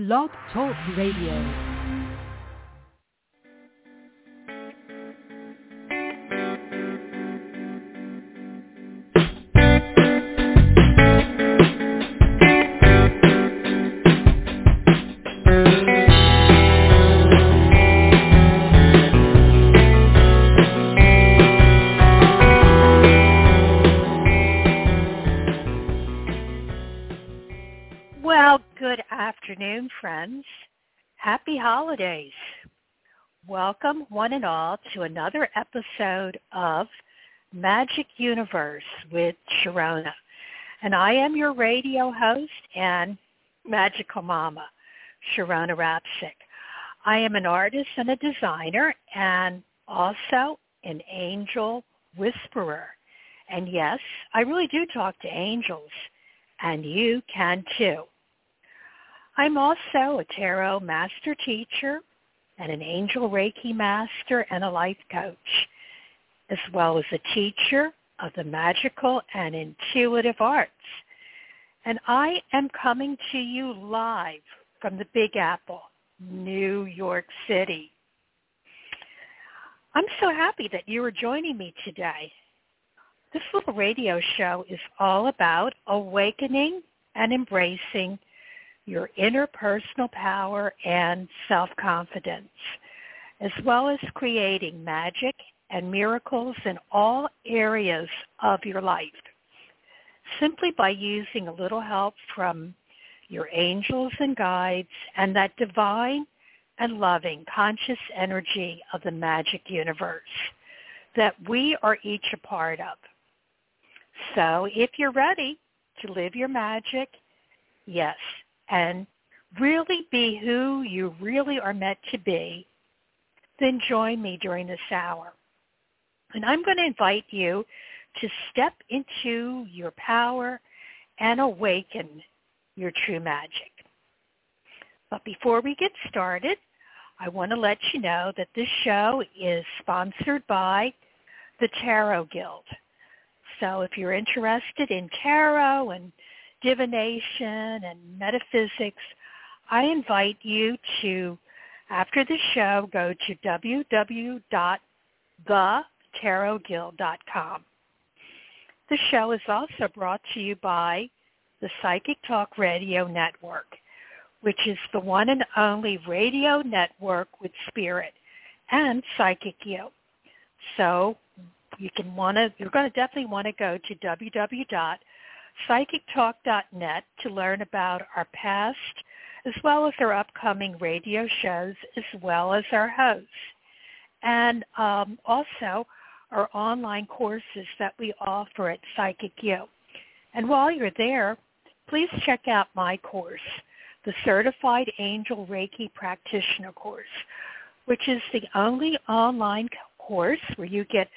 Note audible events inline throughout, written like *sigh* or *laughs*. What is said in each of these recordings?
Blog Talk Radio. Friends. Happy holidays. Welcome, one and all, to another episode of Magic Universe with Sharonah. And I am your radio host and magical mama, Sharonah Rapseik. I am an artist and a designer and also an angel whisperer. And yes, I really do talk to angels, and you can too. I'm also a tarot master teacher and an angel Reiki master and a life coach, as well as a teacher of the magical and intuitive arts. And I am coming to you live from the Big Apple, New York City. I'm so happy that you are joining me today. This little radio show is all about awakening and embracing your interpersonal power and self-confidence, as well as creating magic and miracles in all areas of your life, simply by using a little help from your angels and guides and that divine and loving conscious energy of the magic universe that we are each a part of. So if you're ready to live your magic, yes, and really be who you really are meant to be, then join me during this hour. And I'm going to invite you to step into your power and awaken your true magic. But before we get started, I want to let you know that this show is sponsored by the Tarot Guild. So if you're interested in tarot and divination and metaphysics, I invite you to, after the show, go to www.thetarotguild.com. The show is also brought to you by the Psychic Talk Radio Network, which is the one and only radio network with spirit and psychic you. So you can want to, you're going to definitely want to go to www psychictalk.net to learn about our past as well as our upcoming radio shows as well as our hosts. And um, also our online courses that we offer at Psychic U. And while you're there, please check out my course, the Certified Angel Reiki Practitioner course, which is the only online course where you get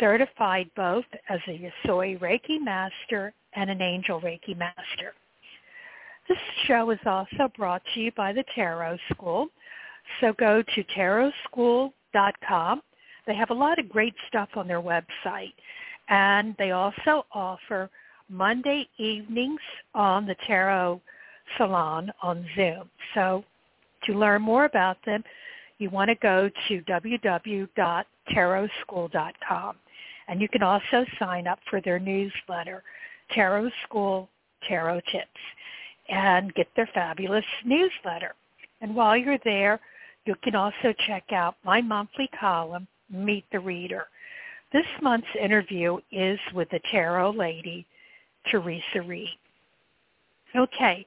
certified both as a Usui Reiki Master and an Angel Reiki Master. This show is also brought to you by the Tarot School. So go to tarotschool.com. They have a lot of great stuff on their website. And they also offer Monday evenings on the Tarot Salon on Zoom. So to learn more about them, you want to go to www.tarotschool.com. And you can also sign up for their newsletter, Tarot School Tarot Tips, and get their fabulous newsletter. And while you're there, you can also check out my monthly column, Meet the Reader. This month's interview is with the tarot lady, Theresa Reed. Okay,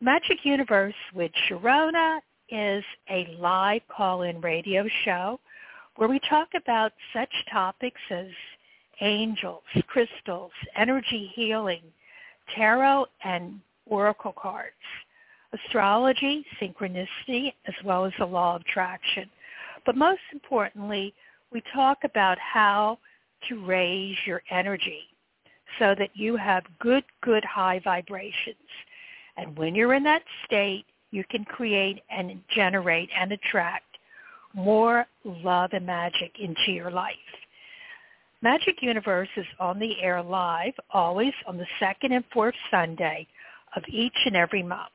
Magic Universe with Sharonah is a live call-in radio show where we talk about such topics as angels, crystals, energy healing, tarot and oracle cards, astrology, synchronicity, as well as the law of attraction. But most importantly, we talk about how to raise your energy so that you have good, good high vibrations. And when you're in that state, you can create and generate and attract more love and magic into your life. Magic Universe is on the air live always on the second and fourth Sunday of each and every month.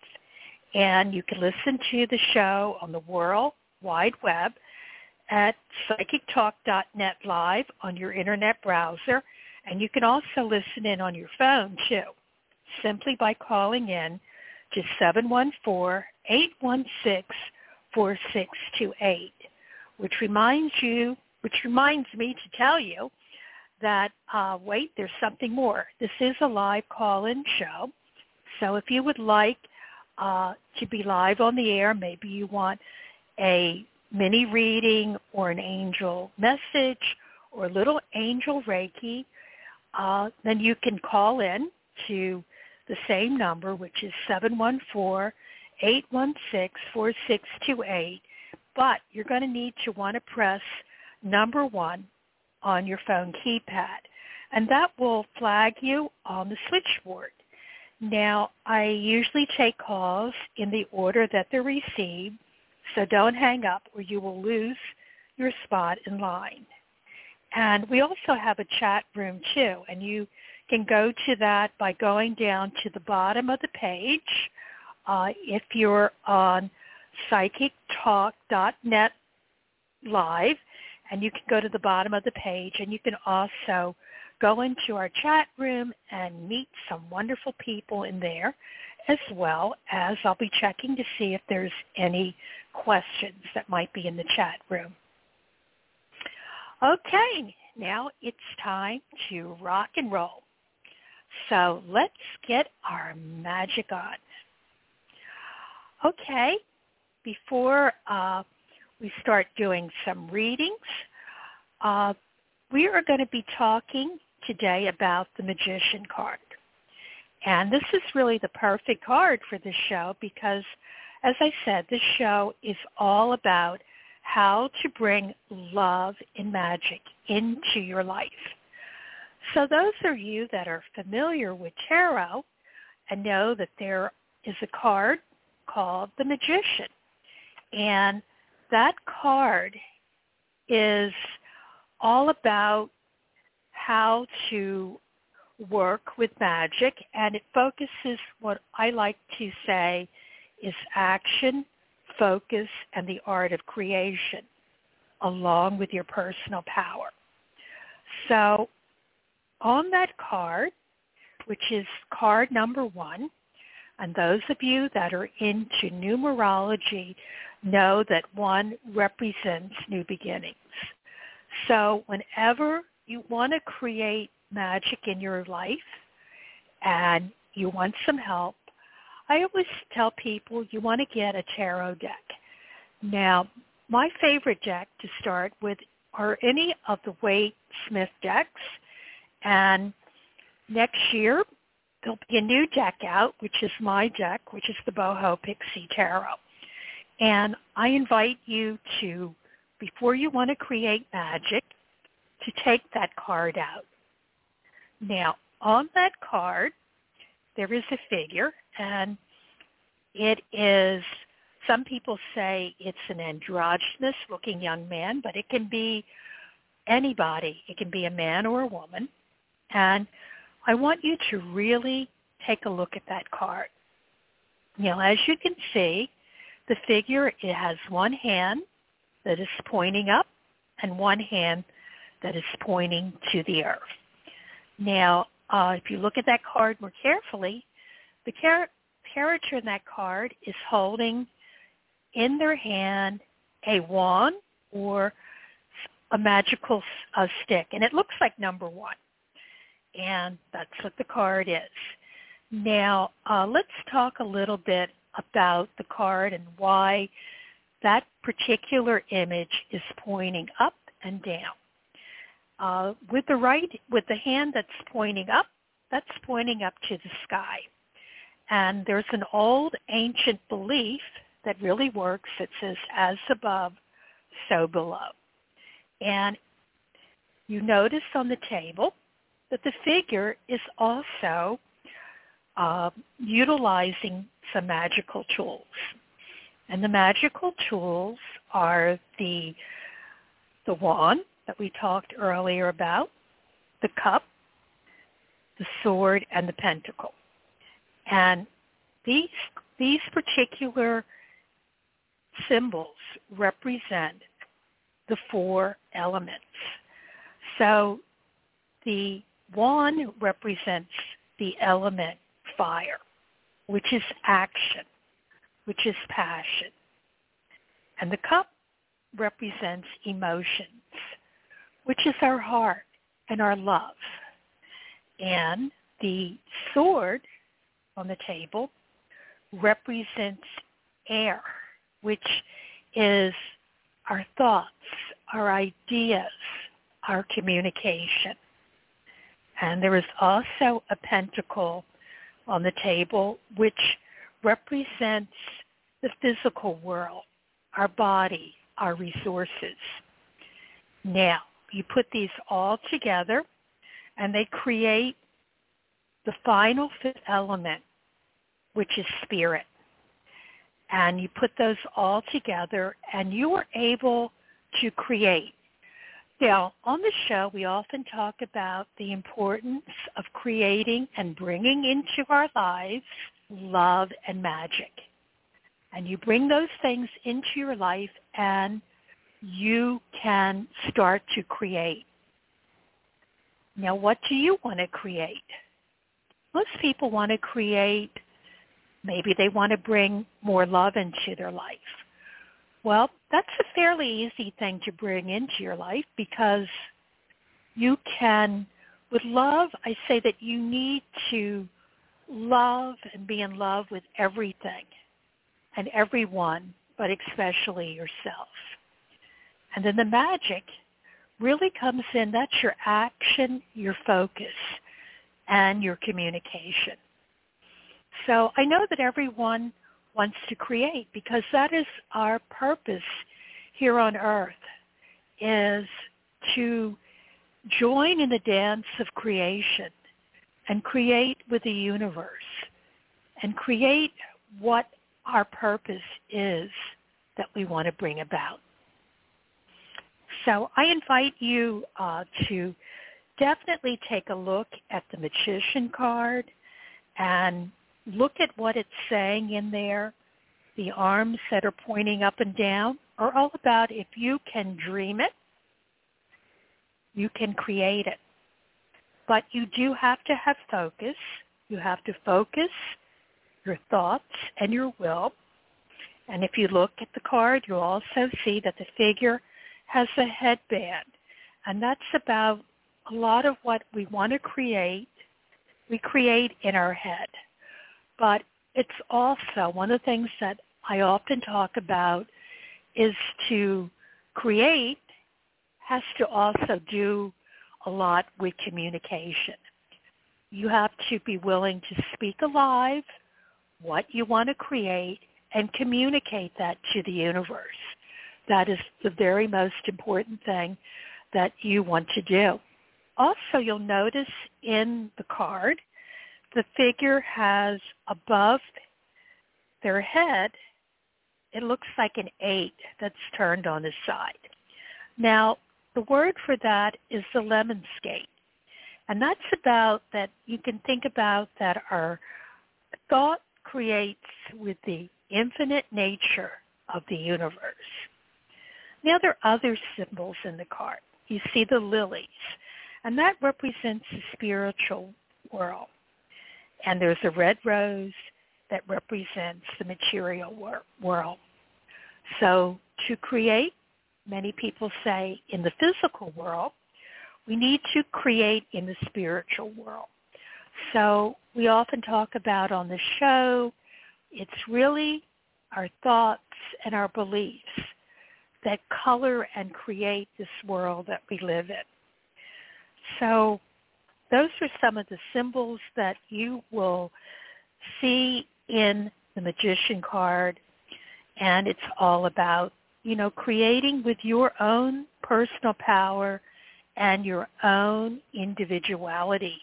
And you can listen to the show on the World Wide Web at psychictalk.net live on your internet browser. And you can also listen in on your phone too, simply by calling in to 714-816-4628, which reminds you, which reminds me to tell you that, uh, wait, there's something more. This is a live call-in show. So if you would like uh, to be live on the air, maybe you want a mini reading or an angel message or a little angel Reiki, uh, then you can call in to the same number, which is 714-816-4628. But you're going to need to want to press number one on your phone keypad. And that will flag you on the switchboard. Now, I usually take calls in the order that they're received, so don't hang up or you will lose your spot in line. And we also have a chat room too, and you can go to that by going down to the bottom of the page. Uh, if you're on psychictalk.net live, and you can go to the bottom of the page and you can also go into our chat room and meet some wonderful people in there as well as I'll be checking to see if there's any questions that might be in the chat room. Okay, now it's time to rock and roll. So let's get our magic on. Okay, before uh, we start doing some readings. Uh, we are going to be talking today about the Magician card. And this is really the perfect card for this show because, as I said, this show is all about how to bring love and magic into your life. So those of you that are familiar with tarot and know that there is a card called the Magician. And that card is all about how to work with magic and it focuses what I like to say is action, focus, and the art of creation along with your personal power. So on that card, which is card number one, and those of you that are into numerology know that one represents new beginnings. So whenever you want to create magic in your life and you want some help, I always tell people you want to get a tarot deck. Now, my favorite deck to start with are any of the Waite Smith decks. And next year, there'll be a new deck out, which is my deck, which is the Boho Pixie Tarot. And I invite you to, before you want to create magic, to take that card out. Now, on that card, there is a figure, and it is, some people say it's an androgynous looking young man, but it can be anybody. It can be a man or a woman. And I want you to really take a look at that card. You know, as you can see, the figure it has one hand that is pointing up and one hand that is pointing to the earth. Now, uh, if you look at that card more carefully, the char- character in that card is holding in their hand a wand or a magical uh, stick, and it looks like number one. And that's what the card is. Now, uh, let's talk a little bit about the card and why that particular image is pointing up and down. Uh, with the right, with the hand that's pointing up, that's pointing up to the sky. And there's an old ancient belief that really works that says, as above, so below. And you notice on the table that the figure is also uh, utilizing some magical tools. And the magical tools are the, the wand that we talked earlier about, the cup, the sword, and the pentacle. And these, these particular symbols represent the four elements. So the wand represents the element fire, which is action, which is passion. And the cup represents emotions, which is our heart and our love. And the sword on the table represents air, which is our thoughts, our ideas, our communication. And there is also a pentacle on the table which represents the physical world, our body, our resources. Now, you put these all together and they create the final fifth element, which is spirit. And you put those all together and you are able to create. Now, on the show, we often talk about the importance of creating and bringing into our lives love and magic. And you bring those things into your life and you can start to create. Now, what do you want to create? Most people want to create, maybe they want to bring more love into their life. Well, that's a fairly easy thing to bring into your life because you can, with love, I say that you need to love and be in love with everything and everyone, but especially yourself. And then the magic really comes in. That's your action, your focus, and your communication. So I know that everyone wants to create because that is our purpose here on earth is to join in the dance of creation and create with the universe and create what our purpose is that we want to bring about. So I invite you uh, to definitely take a look at the magician card and look at what it's saying in there. The arms that are pointing up and down are all about if you can dream it, you can create it. But you do have to have focus. You have to focus your thoughts and your will. And if you look at the card, you'll also see that the figure has a headband. And that's about a lot of what we want to create, we create in our head. But it's also one of the things that I often talk about is to create has to also do a lot with communication. You have to be willing to speak alive what you want to create and communicate that to the universe. That is the very most important thing that you want to do. Also, you'll notice in the card, the figure has above their head, it looks like an eight that's turned on the side. Now, the word for that is the lemon skate. And that's about that you can think about that our thought creates with the infinite nature of the universe. Now there are other symbols in the card. You see the lilies, and that represents the spiritual world. And there's a red rose that represents the material wor- world. So to create, many people say in the physical world, we need to create in the spiritual world. So we often talk about on the show, it's really our thoughts and our beliefs that color and create this world that we live in. So those are some of the symbols that you will see in the magician card and it's all about, you know, creating with your own personal power and your own individuality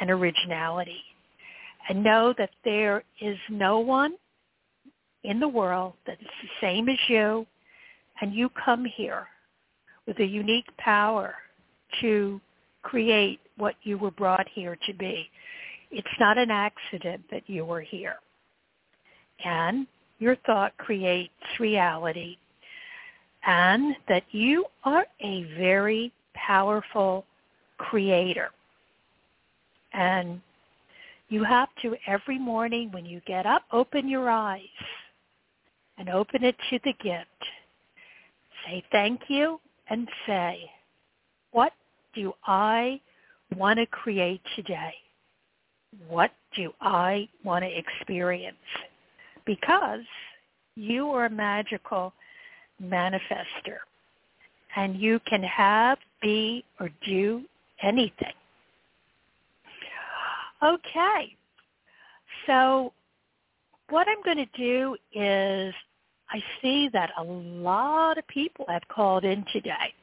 and originality. And know that there is no one in the world that is the same as you and you come here with a unique power to create what you were brought here to be. It's not an accident that you were here. and your thought creates reality and that you are a very powerful creator. And you have to every morning when you get up, open your eyes and open it to the gift. Say thank you and say, what do I want to create today? What do I want to experience? Because you are a magical manifester and you can have, be, or do anything. Okay. So what I'm going to do is I see that a lot of people have called in today.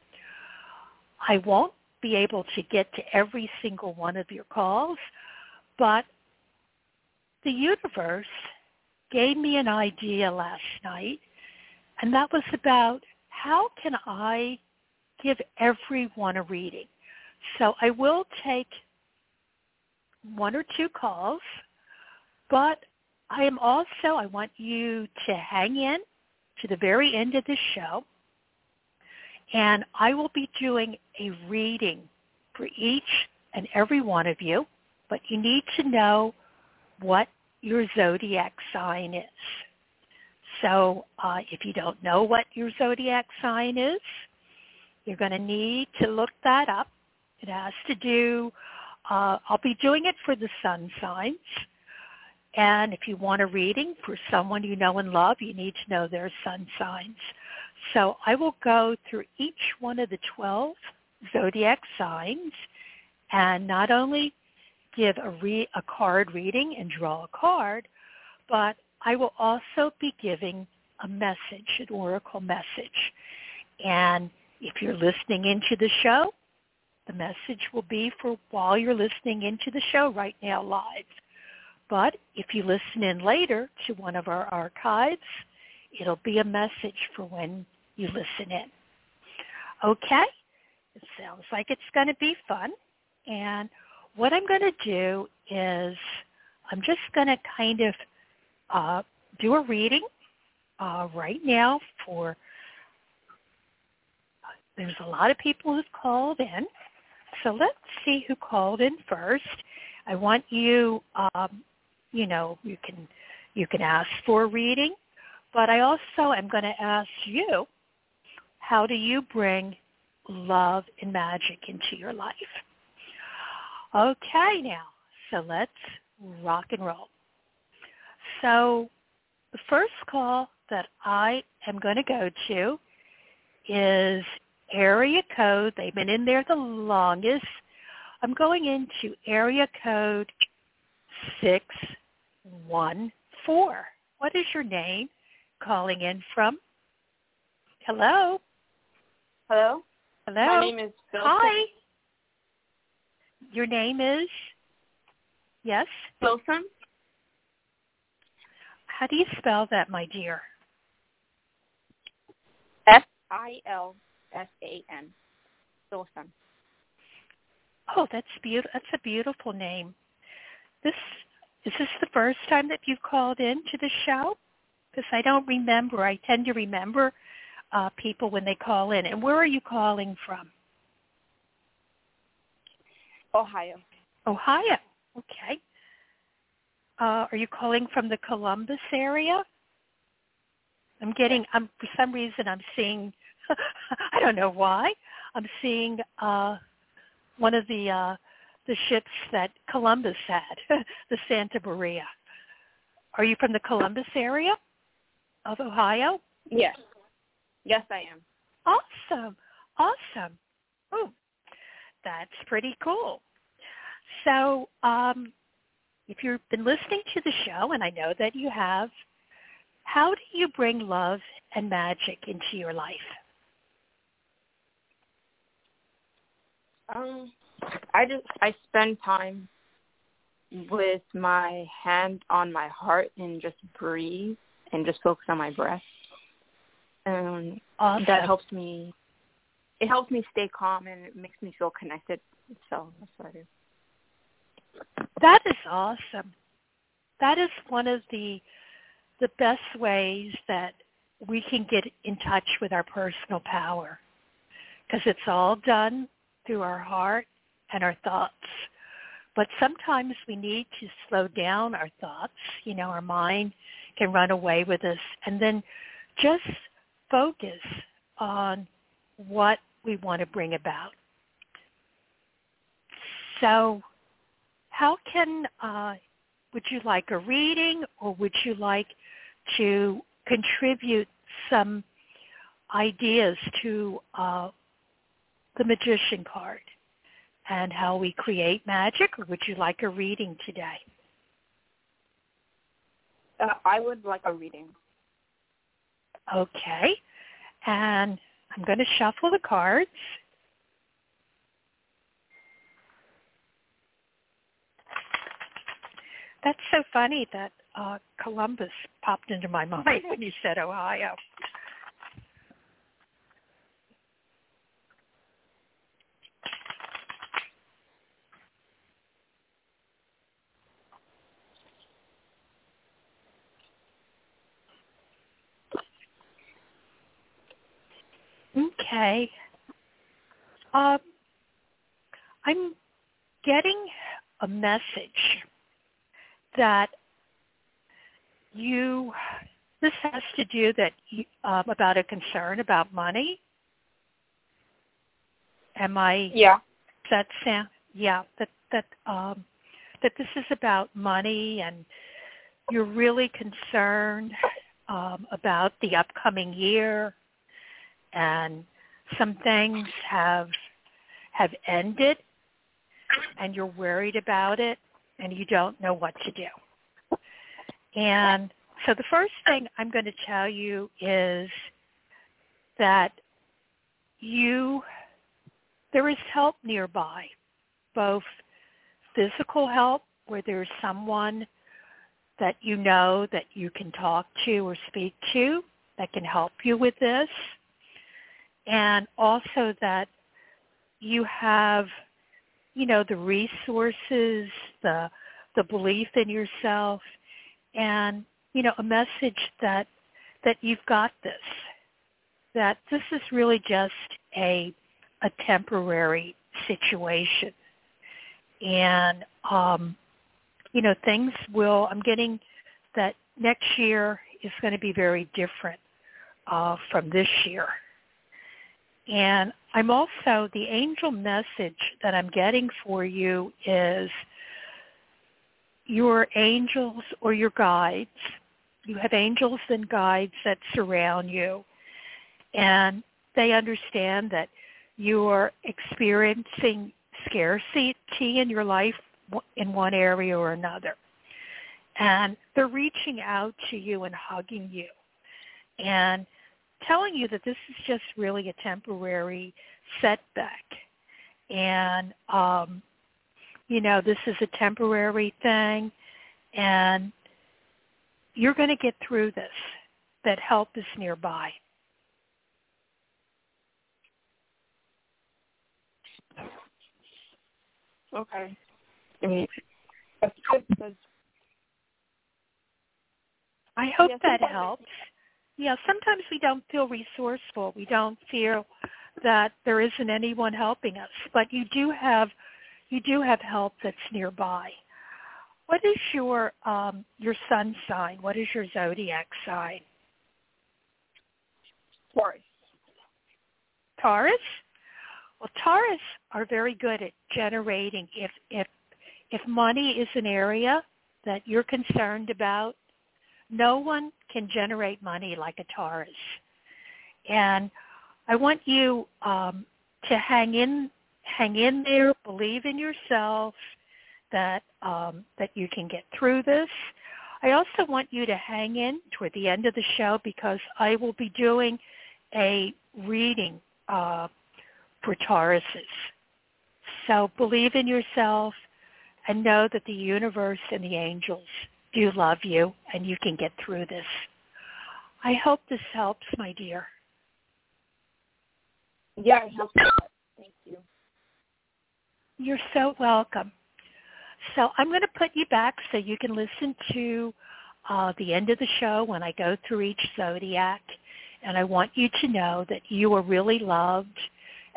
I won't be able to get to every single one of your calls, but the universe gave me an idea last night, and that was about how can I give everyone a reading. So I will take one or two calls, but I am also, I want you to hang in to the very end of the show, and I will be doing a reading for each and every one of you, but you need to know what your zodiac sign is. So uh, if you don't know what your zodiac sign is, you're going to need to look that up. It has to do, uh, I'll be doing it for the sun signs. And if you want a reading for someone you know and love, you need to know their sun signs. So I will go through each one of the 12 zodiac signs and not only give a, re- a card reading and draw a card, but I will also be giving a message, an oracle message. And if you're listening into the show, the message will be for while you're listening into the show right now live. But if you listen in later to one of our archives, it'll be a message for when you listen in. Okay? It sounds like it's going to be fun. And what I'm going to do is I'm just going to kind of uh, do a reading uh, right now for, there's a lot of people who've called in. So let's see who called in first. I want you, um, you know, you can, you can ask for a reading, but I also am going to ask you, how do you bring love and magic into your life? Okay now, so let's rock and roll. So the first call that I am going to go to is area code. They've been in there the longest. I'm going into area code 614. What is your name calling in from? Hello? Hello? Hello? My name is. Hi. Your name is? Yes? Wilson. How do you spell that, my dear? F-I-L-S-A-N. Wilson. Oh, that's beautiful. That's a beautiful name. This is this the first time that you've called in to the show? Because I don't remember. I tend to remember uh, people when they call in. And where are you calling from? Ohio. Ohio. Okay. Uh, are you calling from the Columbus area? I'm getting. I'm for some reason I'm seeing. *laughs* I don't know why. I'm seeing uh, one of the uh, the ships that Columbus had, *laughs* the Santa Maria. Are you from the Columbus area of Ohio? Yes. Yes, I am. Awesome. Awesome. Oh, that's pretty cool. So um, if you've been listening to the show, and I know that you have, how do you bring love and magic into your life? Um, I just I spend time with my hand on my heart and just breathe and just focus on my breath. And awesome. that helps me. It helps me stay calm and it makes me feel connected. So that's what I do. That is awesome. That is one of the the best ways that we can get in touch with our personal power because it's all done through our heart and our thoughts. But sometimes we need to slow down our thoughts. You know, our mind can run away with us and then just focus on what we want to bring about. So how can, uh, would you like a reading or would you like to contribute some ideas to uh, the magician card and how we create magic, or would you like a reading today? Uh, I would like a reading. Okay. And I'm going to shuffle the cards. That's so funny that uh, Columbus popped into my mind when you said Ohio. Okay. Um, I'm getting a message that you this has to do that um, about a concern about money. Am I? Yeah. That sound? Yeah. That that um, that this is about money, and you're really concerned um, about the upcoming year, and some things have have ended, and you're worried about it, and you don't know what to do. And so the first thing I'm going to tell you is that you, there is help nearby, both physical help where there's someone that you know that you can talk to or speak to that can help you with this, and also that you have, you know, the resources, the the belief in yourself, and you know a message that that you've got this that this is really just a a temporary situation. And um you know things will i'm getting that next year is going to be very different uh from this year and i'm also the angel message that i'm getting for you is your angels or your guides. You have angels and guides that surround you. And they understand that you are experiencing scarcity in your life in one area or another. And they're reaching out to you and hugging you and telling you that this is just really a temporary setback. And um, you know, this is a temporary thing and you're going to get through this, that help is nearby. Okay. I mean, that's good. I hope yeah, that helps. Yeah, sometimes we don't feel resourceful. We don't feel that there isn't anyone helping us, but you do have you do have help that's nearby. What is your um, your sun sign? What is your zodiac sign? Taurus. Taurus? Well, Taurus are very good at generating. If if if money is an area that you're concerned about, no one can generate money like a Taurus. And I want you um, to hang in hang in there, believe in yourself that um, that you can get through this. I also want you to hang in toward the end of the show because I will be doing a reading uh, for Tauruses. So believe in yourself and know that the universe and the angels do love you and you can get through this. I hope this helps, my dear. Yeah, it helps. Thank you. You're so welcome. So I'm going to put you back so you can listen to uh, the end of the show when I go through each zodiac, and I want you to know that you are really loved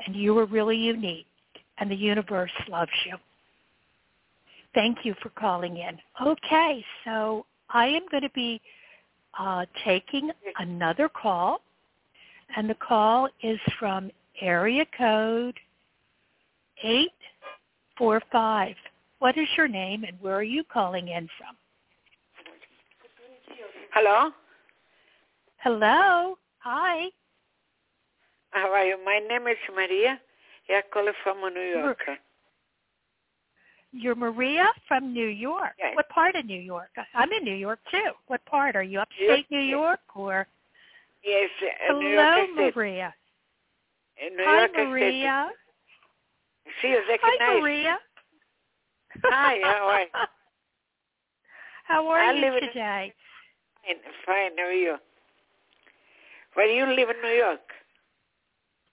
and you are really unique, and the universe loves you. Thank you for calling in. Okay, so I am going to be uh, taking another call, and the call is from area code 845. What is your name and where are you calling in from? Hello? Hello. Hi. How are you? My name is Maria. I call from New York. You're Maria from New York. Yes. What part of New York? I'm in New York too. What part? Are you upstate Yes. New York or? Yes, Hello, New York. Maria. New Hi. Maria. See, you recognize. Hi, Maria. Hi, how are you? *laughs* How are I you in- today? Fine, fine. How are you? Where do you live in New York?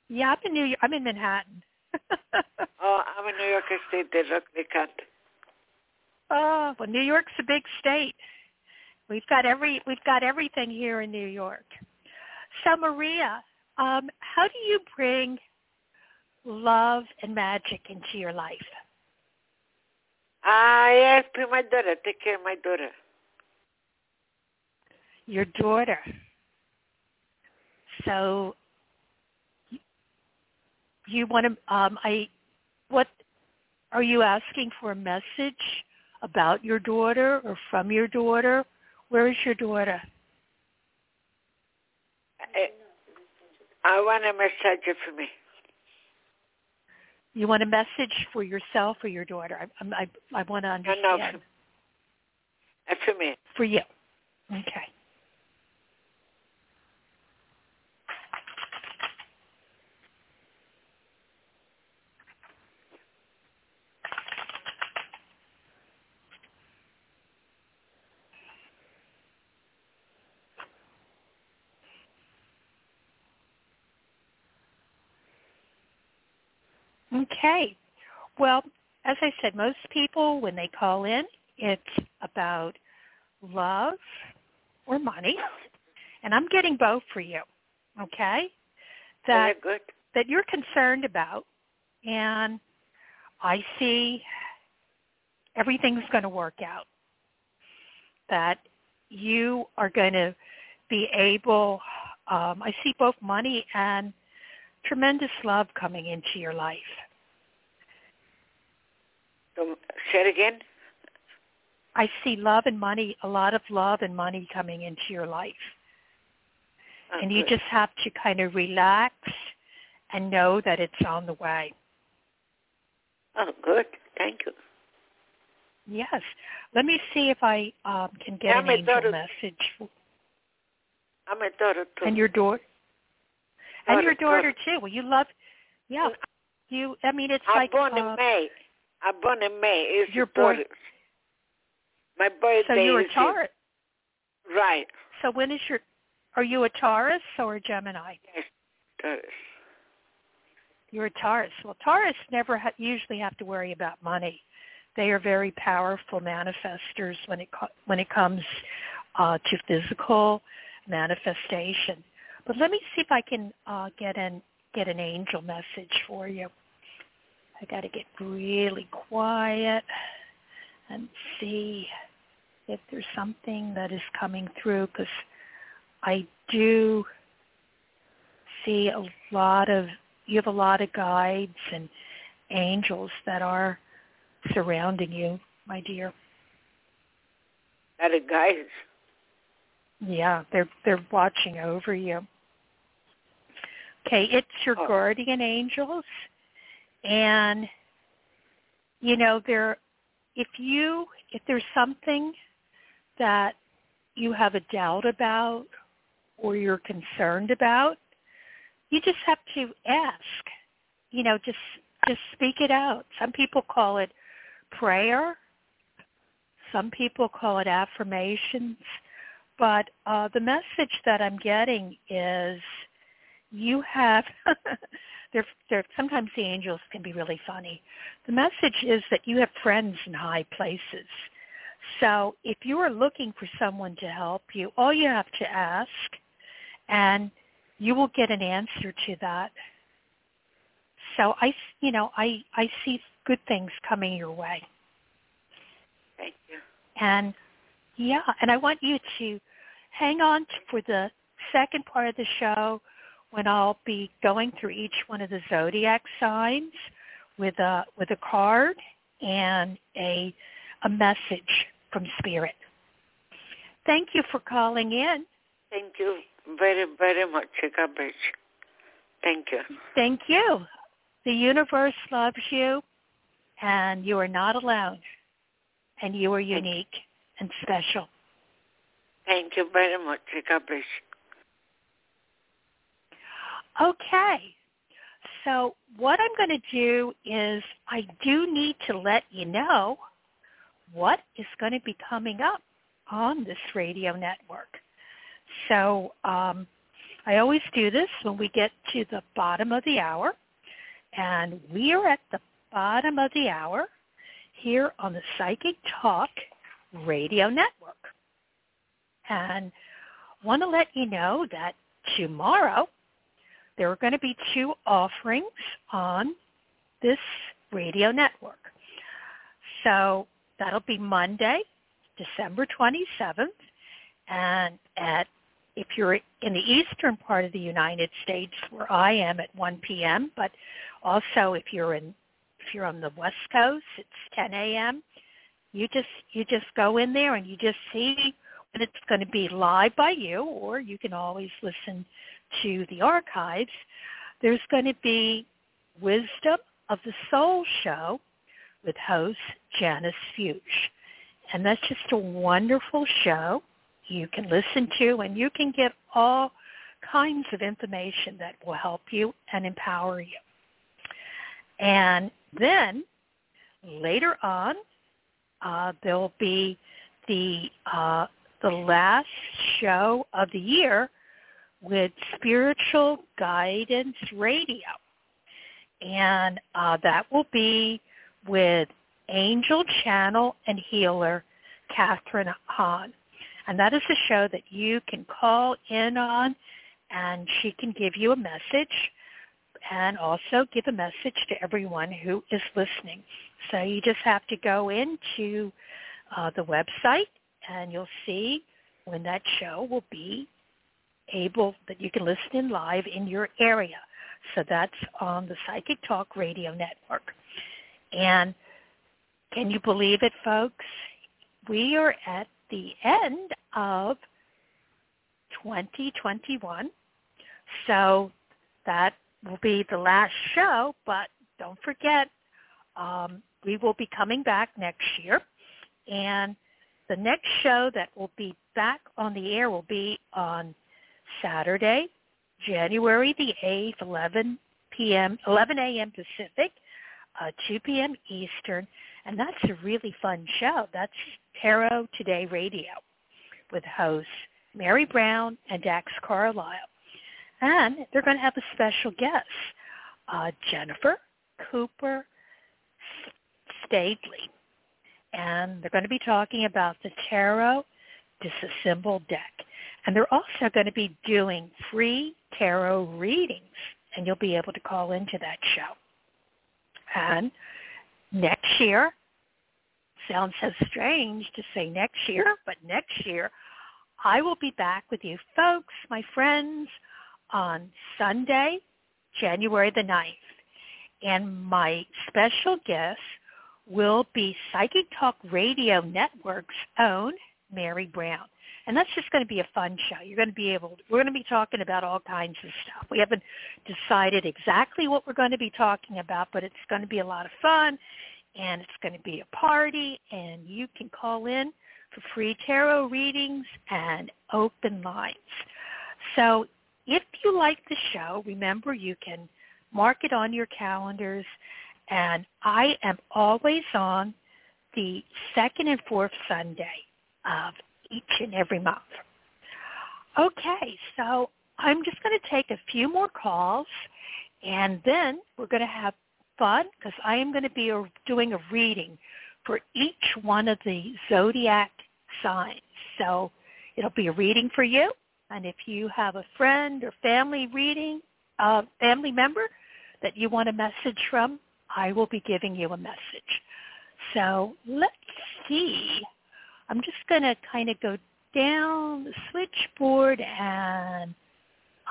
Yeah, I'm in New York. I'm in Manhattan. Oh, I'm in New York State, County. oh, well, New York's a big state. We've got every we've got everything here in New York. So, Maria, um, how do you bring love and magic into your life? I asked my daughter, take care of my daughter. Your daughter. So, you want to? Um, I what are you asking for a message about your daughter or from your daughter? Where is your daughter? I, I want a message for me. You want a message for yourself or your daughter? I, I, I want to No, understand. no, uh, for me. For you. Okay. Okay. Well, as I said, most people, when they call in, it's about love or money. And I'm getting both for you, okay? That Very good. that you're concerned about and I see everything's going to work out. That you are going to be able um, I see both money and tremendous love coming into your life. Um, say it again. I see love and money, a lot of love and money coming into your life. Oh, and you good. just have to kind of relax and know that it's on the way. Oh, good. Thank you. Yes. Let me see if I um, can get Yeah, an angel daughter- message. I'm a daughter too. And your daughter. And your Daughter, daughter too. Well, you love. Yeah. You. I mean, it's I'm like. born uh, in May. I'm born in May. It's You're born-. My birthday so you're is a Taurus. right. So when is your? Are you a Taurus or a Gemini? Yes, Taurus. You're a Taurus. Well, Taurus never ha- usually have to worry about money. They are very powerful manifestors when it co- when it comes uh, to physical manifestation. But let me see if I can uh, get an get an angel message for you. I got to get really quiet and see if there's something that is coming through because I do see a lot of you have a lot of guides and angels that are surrounding you, my dear. That a guys. Yeah, they're they're watching over you. Okay, it's your Oh. guardian angels and you know there if you if there's something that you have a doubt about or you're concerned about, you just have to ask. You know, just just speak it out. Some people call it prayer. Some people call it affirmations. But uh, the message that I'm getting is you have *laughs* they're, they're, sometimes the angels can be really funny. The message is that you have friends in high places. So if you are looking for someone to help you, all you have to ask, and you will get an answer to that. So I, you know, I I see good things coming your way. Thank you. And yeah, and I want you to hang on for the second part of the show when I'll be going through each one of the zodiac signs with a with a card and a a message from spirit. Thank you for calling in. Thank you very, very much, God. Thank you. Thank you. The universe loves you and you are not alone and you are unique and special. Thank you very much, you. Okay. So what I'm going to do is I do need to let you know what is going to be coming up on this radio network. So um, I always do this when we get to the bottom of the hour. And we are at the bottom of the hour here on the Psychic Talk radio network. And want to let you know that tomorrow there are going to be two offerings on this radio network. So that'll be Monday, December 27th, and at if you're in the eastern part of the United States where I am at 1 p.m., but also if you're in if you're on the West Coast, it's 10 a.m. You just you just go in there and you just see when it's going to be live by you, or you can always listen to the archives. There's going to be Wisdom of the Soul show with host Janice Fuge. And that's just a wonderful show you can listen to and you can get all kinds of information that will help you and empower you. And then later on, uh, there'll be the uh, the last show of the year with Spiritual Guidance Radio, and uh, that will be with Angel Channel and Healer Catherine Hahn. And that is a show that you can call in on and she can give you a message and also give a message to everyone who is listening. So you just have to go into uh, the website and you'll see when that show will be able that you can listen in live in your area. So that's on the Psychic Talk Radio Network. And can you believe it, folks? We are at the end of 2021. So that will be the last show, but don't forget, um, we will be coming back next year. And the next show that will be back on the air will be on Saturday, January the 8th, 11 p.m., 11 a.m. Pacific, uh, 2 p.m. Eastern. And that's a really fun show. That's Tarot Today Radio with hosts Mary Brown and Dax Carlisle. And they're going to have a special guest, uh, Jennifer Cooper Stadley. And they're going to be talking about the Tarot Disassembled Deck. And they're also going to be doing free tarot readings, and you'll be able to call into that show. And next year, sounds so strange to say next year, but next year I will be back with you folks, my friends, on Sunday, January the 9th. And my special guest will be Psychic Talk Radio Network's own Mary Brown. And that's just going to be a fun show. You're going to be able, we're going to be talking about all kinds of stuff. We haven't decided exactly what we're going to be talking about, but it's going to be a lot of fun and it's going to be a party and you can call in for free tarot readings and open lines. So if you like the show, remember you can mark it on your calendars and I am always on the second and fourth Sunday of each and every month. Okay, so I'm just going to take a few more calls and then we're going to have fun because I am going to be doing a reading for each one of the zodiac signs. So it'll be a reading for you. And if you have a friend or family reading, uh, family member that you want a message from, I will be giving you a message. So let's see. I'm just going to kind of go down the switchboard and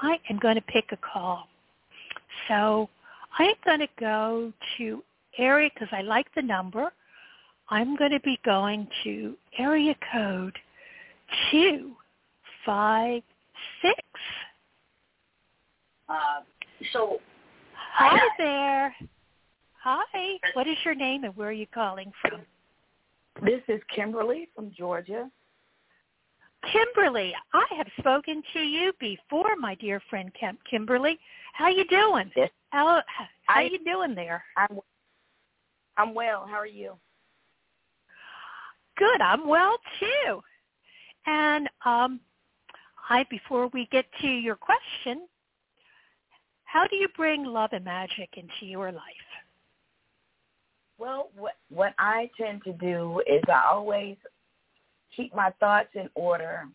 I am going to pick a call. So I'm going to go to area because I like the number. I'm going to be going to area code 256. Uh, so, Hi there. Hi. What is your name and where are you calling from? This is Kimberly from Georgia. Kimberly, I have spoken to you before, my dear friend Kim- Kimberly. How you doing? Yes. How how I- you doing there? I'm I'm well. How are you? Good. I'm well too. And um, I before we get to your question, how do you bring love and magic into your life? Well, what what I tend to do is I always keep my thoughts in order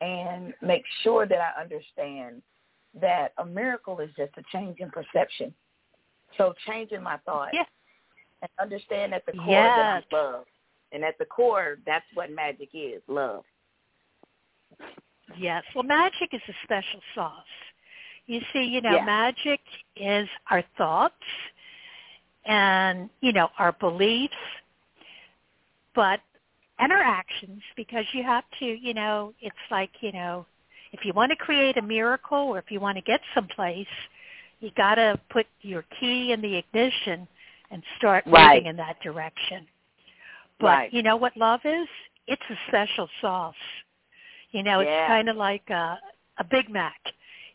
and make sure that I understand that a miracle is just a change in perception. So changing my thoughts Yeah. and understand at the core that I'm love. And at the core, that's what magic is, love. Yes. Well, magic is a special sauce. You see, you know, Yeah. magic is our thoughts and, you know, our beliefs, but and our actions because you have to, you know, it's like, you know, if you want to create a miracle or if you want to get someplace, you got to put your key in the ignition and start Right. moving in that direction. But Right. you know what love is? It's a special sauce. You know, Yeah. it's kind of like a, a Big Mac.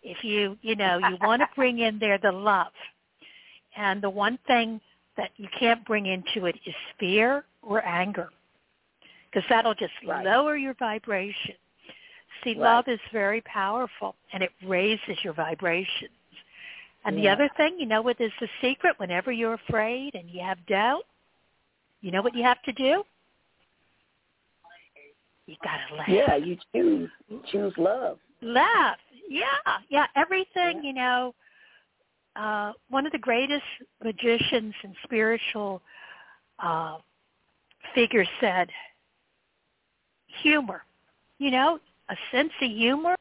If you, you know, you want to *laughs* bring in there the love. And the one thing that you can't bring into it is fear or anger. Because that'll just Right. lower your vibration. See, Right. love is very powerful and it raises your vibrations. And the other thing, you know what is the secret? Whenever you're afraid and you have doubt, you know what you have to do? You gotta laugh. Yeah, you choose you choose love. Laugh. Yeah, yeah. Everything, you know. Uh, one of the greatest magicians and spiritual uh, figures said, humor. You know, a sense of humor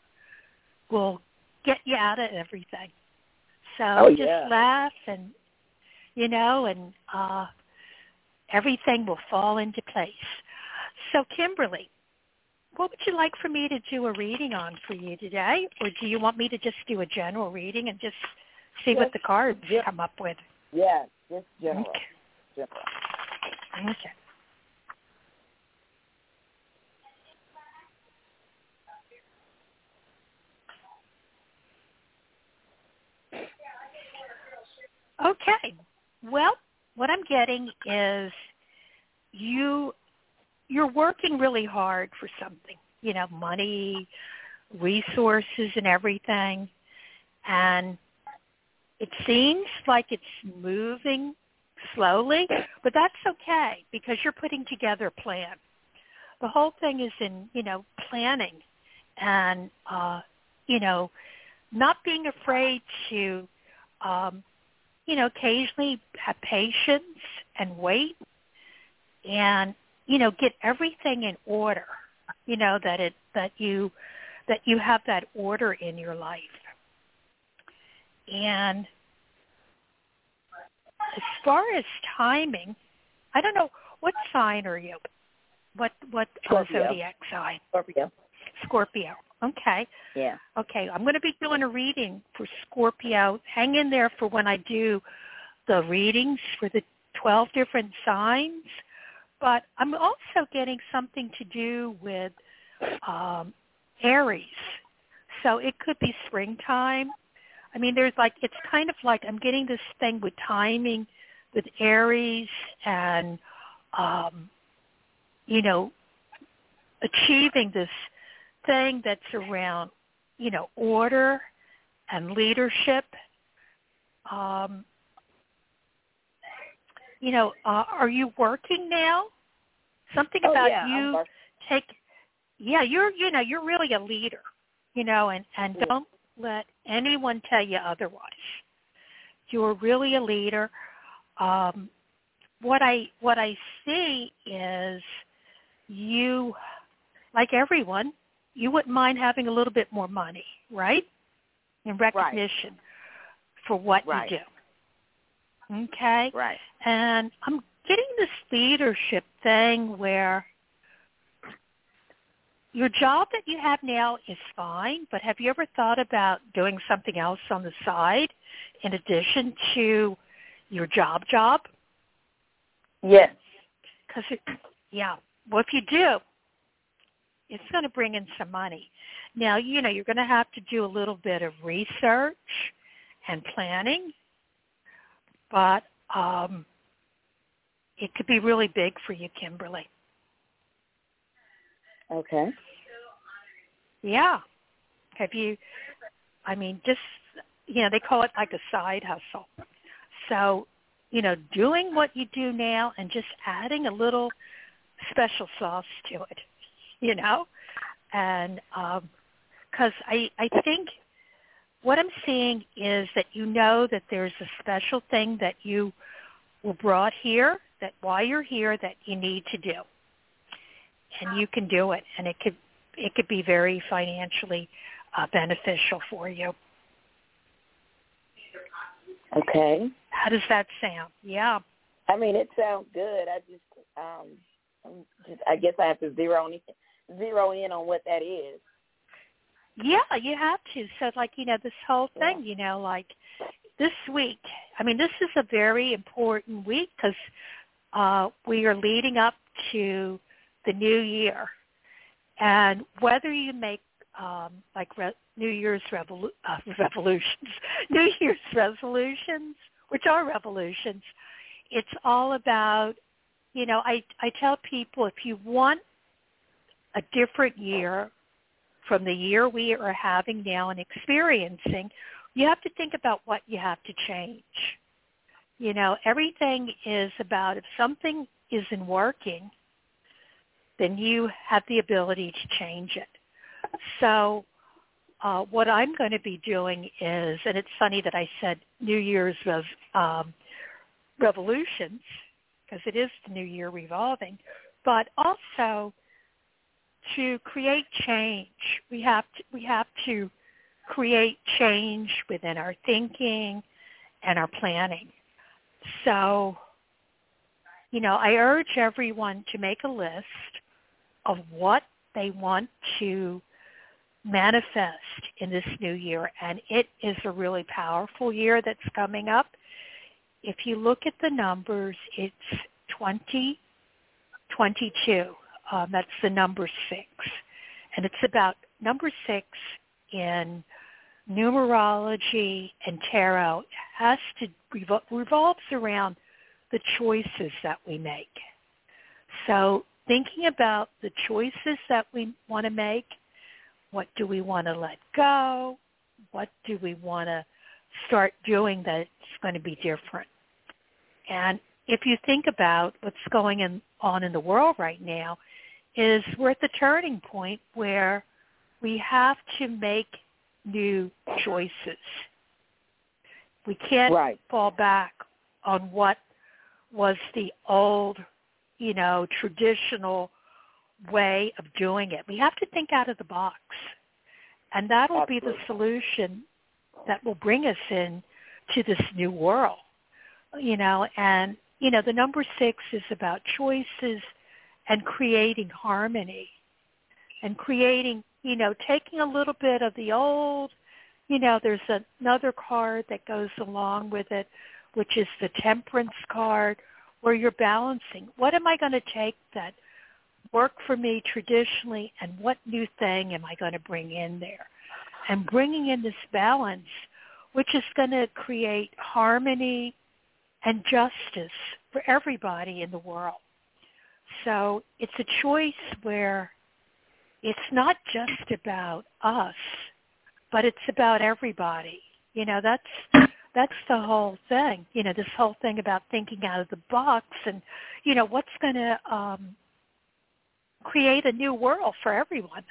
will get you out of everything. So Oh, just yeah. laugh and, you know, and uh, everything will fall into place. So Kimberly, what would you like for me to do a reading on for you today? Or do you want me to just do a general reading and just see what the cards gen- come up with? Yeah, just general. Okay. general. Okay. Okay. Well, what I'm getting is you you're working really hard for something. You know, money, resources and everything. And it seems like it's moving slowly, but that's okay because you're putting together a plan. The whole thing is in, you know, planning and uh, you know, not being afraid to um, you know, occasionally have patience and wait and, you know, get everything in order. You know, that it that you that you have that order in your life. And as far as timing, I don't know what sign are you? What what uh, Scorpio. zodiac sign? Scorpio. Scorpio. Okay. Yeah. Okay, I'm going to be doing a reading for Scorpio. Hang in there for when I do the readings for the 12 different signs. But I'm also getting something to do with um, Aries. So it could be springtime. I mean, there's like, it's kind of like I'm getting this thing with timing with Aries and, um, you know, achieving this thing that's around, you know, order and leadership. Um, you know, uh, are you working now? Something oh, about yeah, you take yeah, you're you know, you're really a leader, you know, and and don't let anyone tell you otherwise. You're really a leader. Um what I what I see is you like everyone, you wouldn't mind having a little bit more money, right? In recognition right. for what right. you do. Okay? Right. And I'm getting this leadership thing where your job that you have now is fine, but have you ever thought about doing something else on the side in addition to your job job? Yes. Because, it, yeah, well, if you do, it's going to bring in some money. Now, you know, you're going to have to do a little bit of research and planning, but um, it could be really big for you, Kimberly. Okay. Yeah. Have you, I mean, just, you know, they call it like a side hustle. So, you know, doing what you do now and just adding a little special sauce to it, you know? And because um, I, I think what I'm seeing is that you know that there's a special thing that you were brought here, that while you're here that you need to do. And you can do it. And it could it could be very financially uh, beneficial for you. Okay. How does that sound? Yeah. I mean, it sounds good. I just, um, just, I guess I have to zero in, zero in on what that is. Yeah, you have to. So, like, you know, this whole thing, yeah. you know, like this week. I mean, this is a very important week because uh, we are leading up to the new year, and whether you make um, like re- New Year's revolu- uh, *laughs* revolutions, *laughs* New Year's resolutions, which are revolutions, it's all about, you know, I, I tell people if you want a different year from the year we are having now and experiencing, you have to think about what you have to change. You know, everything is about if something isn't working, then you have the ability to change it. So uh, what I'm going to be doing is, and it's funny that I said New Year's of um, revolutions because it is the New Year revolving, but also to create change, we have to, we have to create change within our thinking and our planning. So, you know, I urge everyone to make a list of what they want to manifest in this new year. And it is a really powerful year that's coming up. If you look at the numbers, it's 2022. Um, that's the number six. And it's about number six in numerology and tarot has to revol- revolves around the choices that we make. So thinking about the choices that we want to make, what do we want to let go? What do we want to start doing that's going to be different? And if you think about what's going in, on in the world right now, is we're at the turning point where we have to make new choices. We can't right. fall back on what was the old, you know, traditional way of doing it. We have to think out of the box. And that will be the solution that will bring us in to this new world. You know, and you know, the number 6 is about choices and creating harmony and creating, you know, taking a little bit of the old, you know, there's another card that goes along with it, which is the temperance card, where you're balancing. What am I going to take that work for me traditionally and what new thing am I going to bring in there? And bringing in this balance, which is going to create harmony and justice for everybody in the world. So it's a choice where it's not just about us, but it's about everybody. You know, that's that's the whole thing. You know, this whole thing about thinking out of the box and you know, what's going to um create a new world for everyone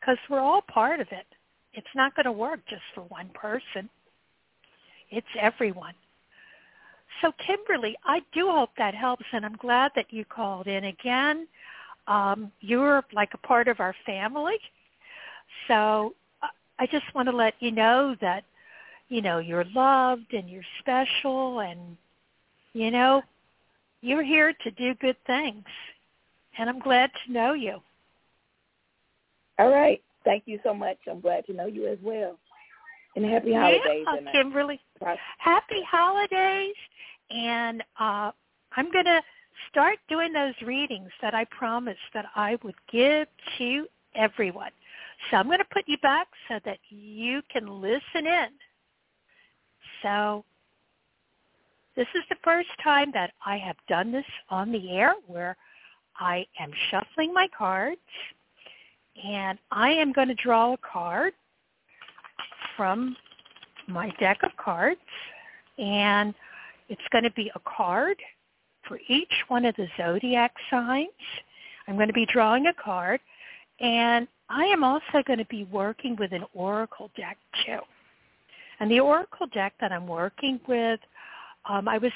because we're all part of it. It's not going to work just for one person. It's everyone. So Kimberly, I do hope that helps, and I'm glad that you called in again. Um, you're like a part of our family. So uh, I just want to let you know that, you know, you're loved and you're special and, you know, you're here to do good things. And I'm glad to know you. All right. Thank you so much. I'm glad to know you as well. And happy holidays. Yeah, Kimberly. Happy holidays. And uh, I'm going to start doing those readings that I promised that I would give to everyone. So I'm going to put you back so that you can listen in. So this is the first time that I have done this on the air where I am shuffling my cards and I am going to draw a card from my deck of cards and it's going to be a card for each one of the zodiac signs. I'm going to be drawing a card and I am also going to be working with an oracle deck too. And the oracle deck that I'm working with, um, I was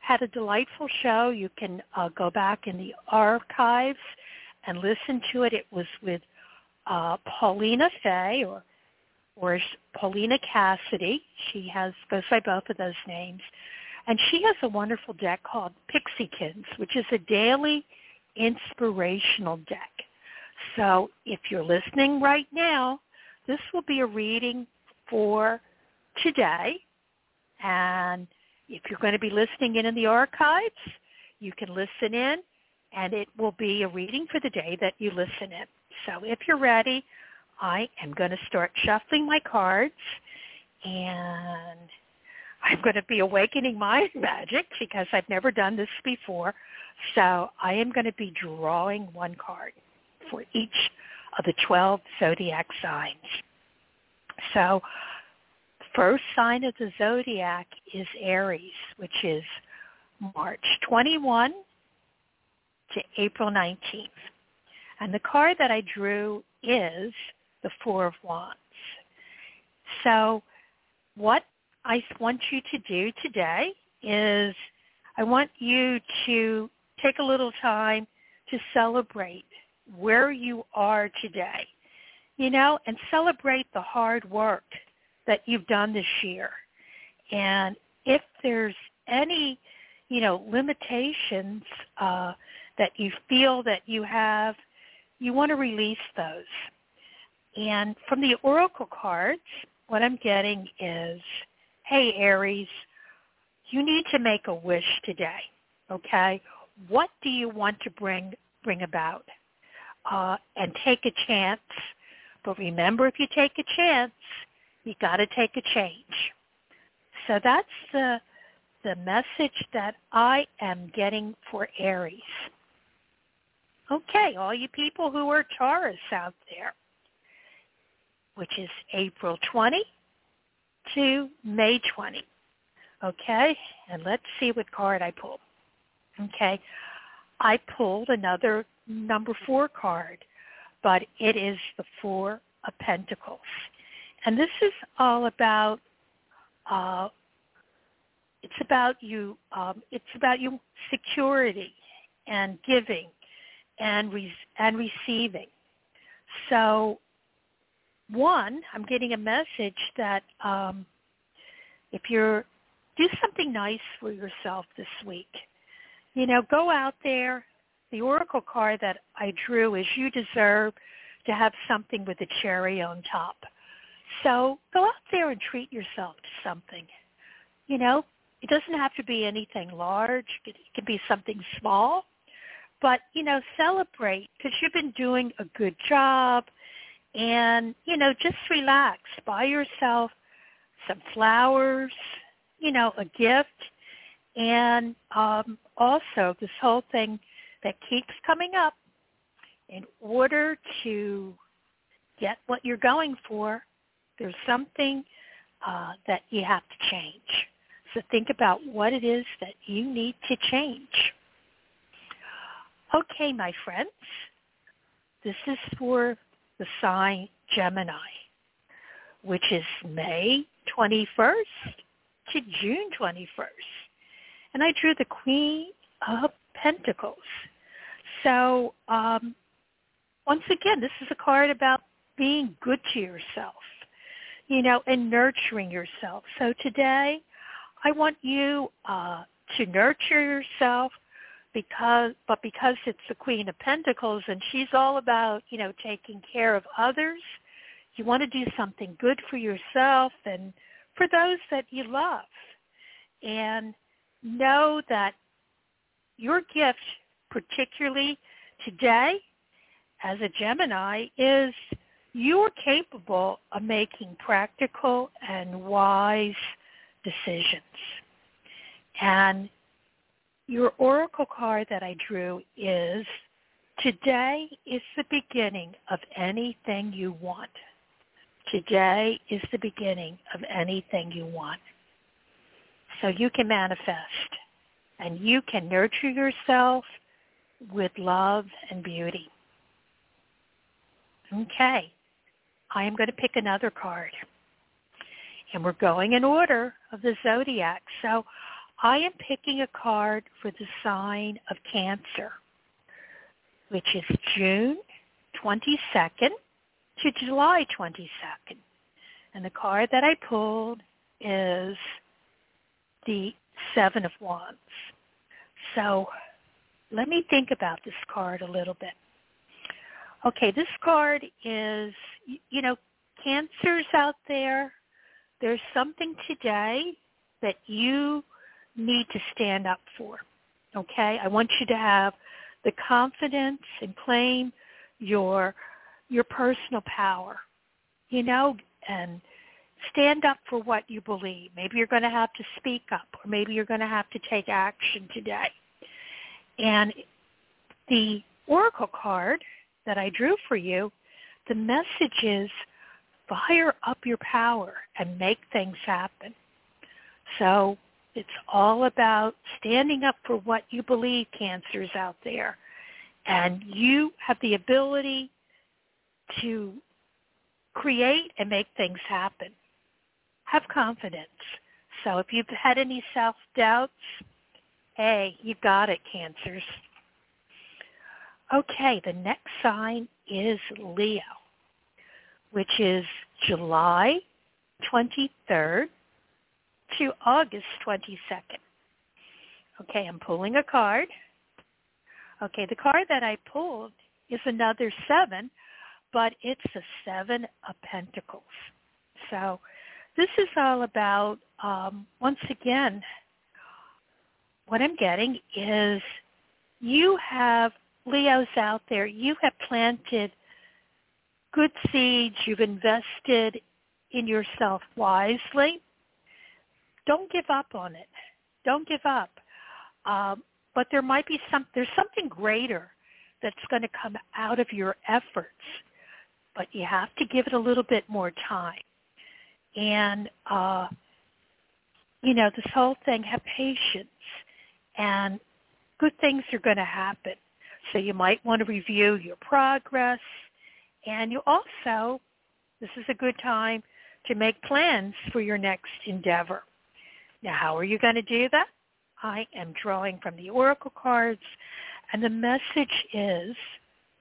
had a delightful show. You can uh, go back in the archives and listen to it. It was with uh, Paulina Fay or or Paulina Cassidy. She has goes by both of those names. And she has a wonderful deck called Pixiekins, which is a daily inspirational deck. So if you're listening right now, this will be a reading for today. And if you're going to be listening in in the archives, you can listen in and it will be a reading for the day that you listen in. So if you're ready, I am going to start shuffling my cards and I'm going to be awakening my *laughs* magic because I've never done this before. So I am going to be drawing one card for each of the 12 zodiac signs. So first sign of the zodiac is Aries, which is March 21 to April 19th. And the card that I drew is the Four of Wands. So what I want you to do today is I want you to take a little time to celebrate where you are today, you know, and celebrate the hard work that you've done this year. And if there's any, you know, limitations uh, that you feel that you have, you want to release those. And from the oracle cards, what I'm getting is, hey, Aries, you need to make a wish today, okay? What do you want to bring bring about? Uh, and take a chance. But remember, if you take a chance, you got to take a change. So that's the the message that I am getting for Aries. Okay, all you people who are Taurus out there, which is April 20 to May 20. Okay, and let's see what card I pull. Okay, I pulled another number four card, but it is the Four of Pentacles. And this is all about, uh, it's about you, um, it's about you security and giving and re- and receiving. So, one, I'm getting a message that um, if you're do something nice for yourself this week, you know, go out there. The oracle card that I drew is you deserve to have something with a cherry on top. So go out there and treat yourself to something. You know, it doesn't have to be anything large. It can be something small. But, you know, celebrate because you've been doing a good job. And, you know, just relax. Buy yourself some flowers, you know, a gift. And um, also this whole thing that keeps coming up, in order to get what you're going for, there's something uh, that you have to change. So think about what it is that you need to change. Okay, my friends. this is for the sign Gemini, which is May 21st to June 21st. And I drew the Queen of Pentacles. So um, once again, this is a card about being good to yourself, you know, and nurturing yourself. So today, I want you uh, to nurture yourself because, but because it's the Queen of Pentacles and she's all about, you know, taking care of others, you want to do something good for yourself and for those that you love. And know that your gift, particularly today as a Gemini, is you're capable of making practical and wise decisions. And your oracle card that I drew is today is the beginning of anything you want. Today is the beginning of anything you want. So you can manifest and you can nurture yourself with love and beauty. Okay, I am going to pick another card. And we're going in order of the zodiac. So I am picking a card for the sign of Cancer, which is June 22nd to July 22nd. And the card that I pulled is the Seven of Wands. So let me think about this card a little bit. Okay, this card is, you know, cancers out there. There's something today that you need to stand up for. Okay, I want you to have the confidence and claim your your personal power. You know, and stand up for what you believe. Maybe you're going to have to speak up, or maybe you're going to have to take action today. And the oracle card that I drew for you, the message is fire up your power and make things happen. So it's all about standing up for what you believe cancers out there. And you have the ability to create and make things happen. Have confidence. So if you've had any self-doubts, hey, you got it, cancers. Okay, the next sign is Leo, which is July 23rd to August 22nd. Okay, I'm pulling a card. Okay, the card that I pulled is another seven, but it's a seven of pentacles. So this is all about, um, once again, what I'm getting is you have Leos out there, you have planted good seeds, you've invested in yourself wisely, don't give up on it. Don't give up. Um, but there might be some. There's something greater that's going to come out of your efforts, but you have to give it a little bit more time. And uh, you know, this whole thing, have patience, and good things are going to happen. So you might want to review your progress, and you also, this is a good time to make plans for your next endeavor. Now, how are you going to do that? I am drawing from the oracle cards, and the message is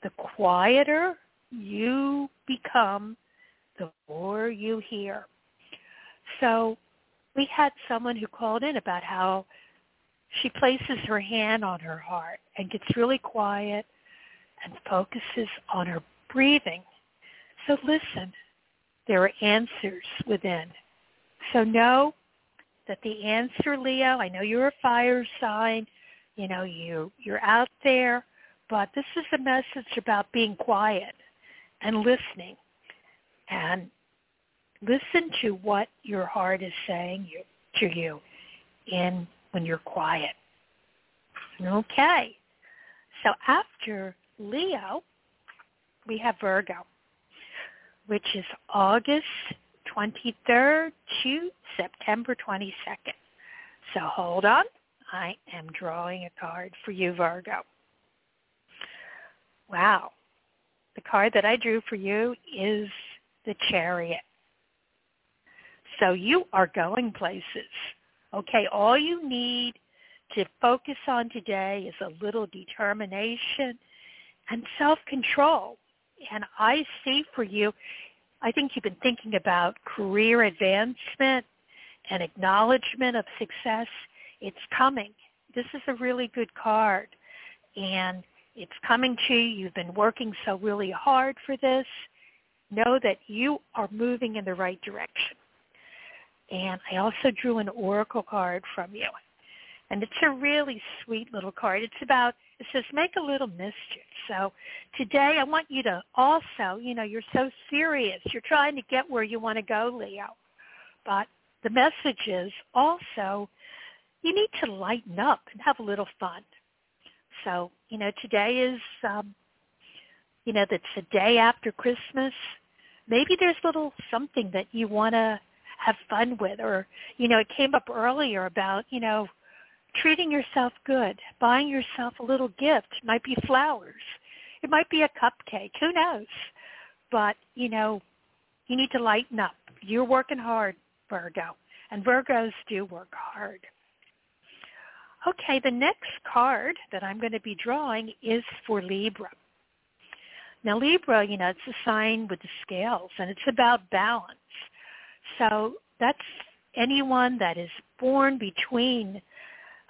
the quieter you become, the more you hear. So we had someone who called in about how she places her hand on her heart and gets really quiet and focuses on her breathing. So listen, there are answers within. So know that the answer, Leo, I know you're a fire sign, you know, you you're out there, but this is a message about being quiet and listening. And listen to what your heart is saying you, to you in when you're quiet. Okay. So after Leo, we have Virgo, which is August 23rd to September 22nd. So hold on. I am drawing a card for you, Virgo. Wow. the card that I drew for you is the chariot. So you are going places. Okay, all you need to focus on today is a little determination and self-control. And I see for you, I think you've been thinking about career advancement and acknowledgement of success. It's coming. This is a really good card. And it's coming to you. You've been working so really hard for this. Know that you are moving in the right direction. And I also drew an oracle card from you. And it's a really sweet little card. It's about, it says, make a little mischief. So today I want you to also, you know, you're so serious. You're trying to get where you want to go, Leo. But the message is also you need to lighten up and have a little fun. So, you know, today is, um, you know, that's the day after Christmas. Maybe there's a little something that you want to have fun with or, you know, it came up earlier about, you know, treating yourself good, buying yourself a little gift. It might be flowers. It might be a cupcake. Who knows? But, you know, you need to lighten up. You're working hard, Virgo. And Virgos do work hard. Okay, the next card that I'm going to be drawing is for Libra. Now Libra, you know, it's a sign with the scales and it's about balance. So that's anyone that is born between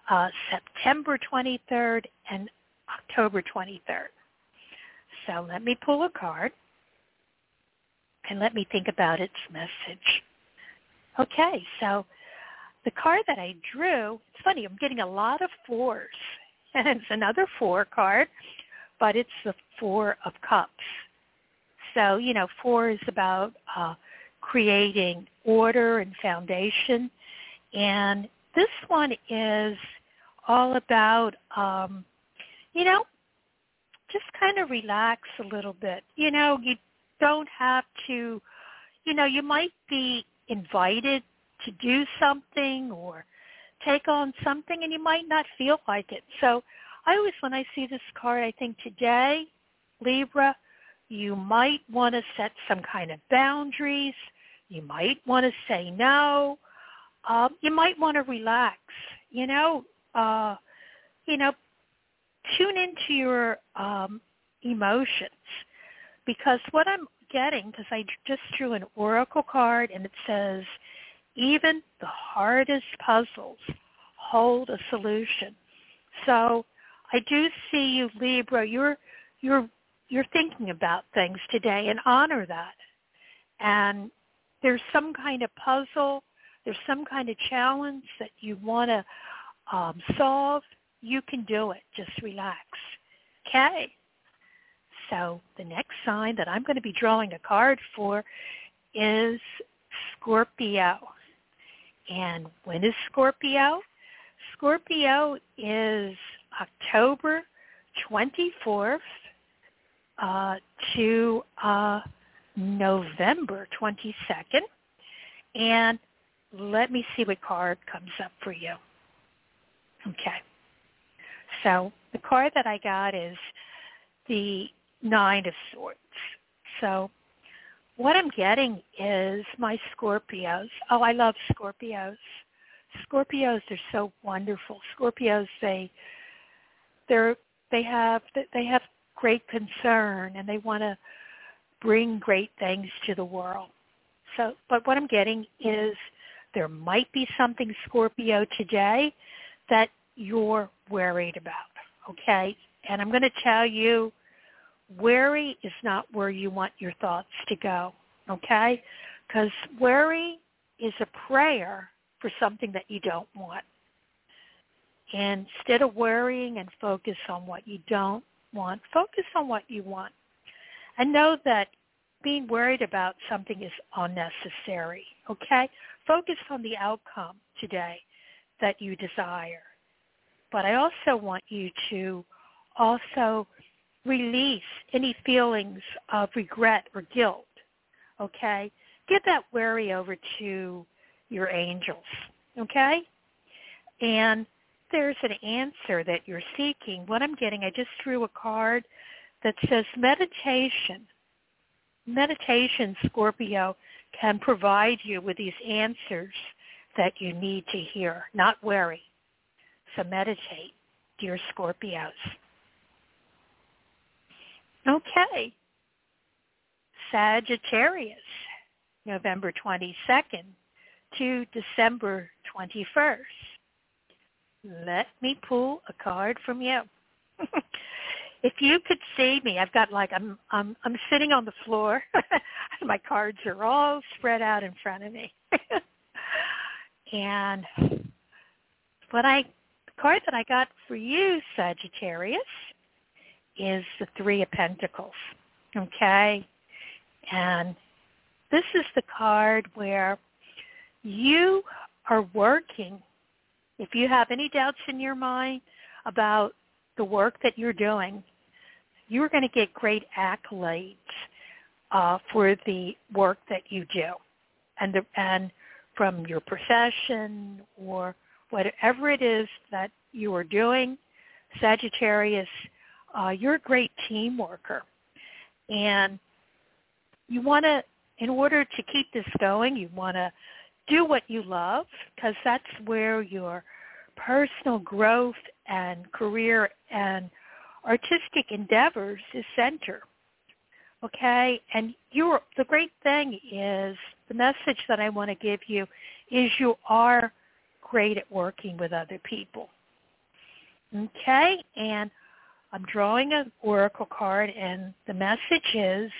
uh, September 23rd and October 23rd. So let me pull a card and let me think about its message. Okay, so the card that I drew, it's funny, I'm getting a lot of fours. *laughs* And it's another four card, but it's the four of cups. So, you know, four is about uh, creating order and foundation. And this one is all about, um, you know, just kind of relax a little bit. You know, you don't have to, you know, you might be invited to do something or take on something and you might not feel like it. So I always, when I see this card, I think today, Libra, you might want to set some kind of boundaries. You might want to say no. Um, you might want to relax. You know, uh, you know, tune into your um, emotions because what I'm getting, because I just drew an oracle card and it says, even the hardest puzzles hold a solution. So I do see you, Libra. You're you're you're thinking about things today and honor that. And there's some kind of puzzle, there's some kind of challenge that you want to um, solve. You can do it. Just relax. Okay. So the next sign that I'm going to be drawing a card for is Scorpio. And when is Scorpio? Scorpio is October 24th uh, to uh, November 22nd. And let me see what card comes up for you. Okay. So the card that I got is the Nine of Swords. So what I'm getting is my Scorpios. Oh, I love Scorpios. Scorpios are so wonderful. Scorpios they they're they have they have great concern and they want to bring great things to the world. So, but what I'm getting is there might be something Scorpio today that you're worried about, okay? And I'm going to tell you worry is not where you want your thoughts to go, okay? Because worry is a prayer for something that you don't want. Instead of worrying and focus on what you don't want, focus on what you want. And know that being worried about something is unnecessary, okay? Focus on the outcome today that you desire. But I also want you to also release any feelings of regret or guilt. Okay? Give that worry over to your angels. Okay? And there's an answer that you're seeking. What I'm getting, I just drew a card that says meditation. Meditation, Scorpio, can provide you with these answers that you need to hear, not worry. So meditate, dear Scorpios. Okay. Sagittarius, November 22nd to December 21st. Let me pull a card from you. *laughs* if you could see me, I've got like I'm I'm I'm sitting on the floor. *laughs* My cards are all spread out in front of me. *laughs* and what I the card that I got for you, Sagittarius, is the Three of Pentacles. Okay? And this is the card where you are working. If you have any doubts in your mind about the work that you're doing, you're going to get great accolades uh, for the work that you do, and the, and from your profession or whatever it is that you are doing, Sagittarius, uh, you're a great team worker, and you want to, in order to keep this going, you want to do what you love because that's where your personal growth and career and artistic endeavors is center. Okay? And you're the great thing is the message that I want to give you is you are great at working with other people. Okay? And I'm drawing an oracle card and the message is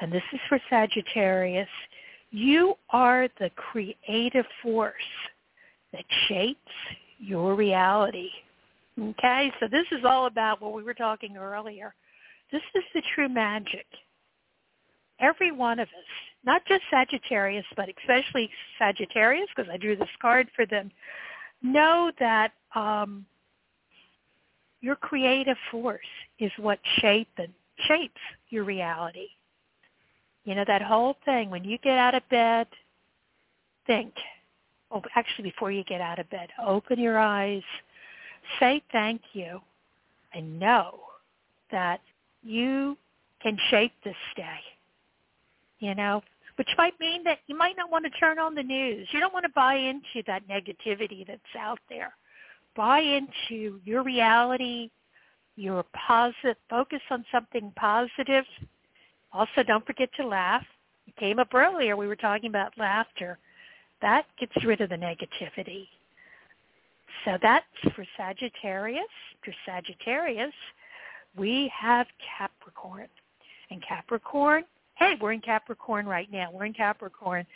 and this is for Sagittarius, you are the creative force that shapes your reality. Okay, so this is all about what we were talking earlier. This is the true magic. Every one of us, not just Sagittarius, but especially Sagittarius, because I drew this card for them, know that um, your creative force is what shape and shapes your reality. You know, that whole thing, when you get out of bed, think. Oh, actually, before you get out of bed, open your eyes, say thank you, and know that you can shape this day. You know, which might mean that you might not want to turn on the news. You don't want to buy into that negativity that's out there. Buy into your reality, your positive, focus on something positive, also, don't forget to laugh. It came up earlier. We were talking about laughter. That gets rid of the negativity. So that's for Sagittarius. For Sagittarius, we have Capricorn. And Capricorn, hey, we're in Capricorn right now. We're in Capricorn.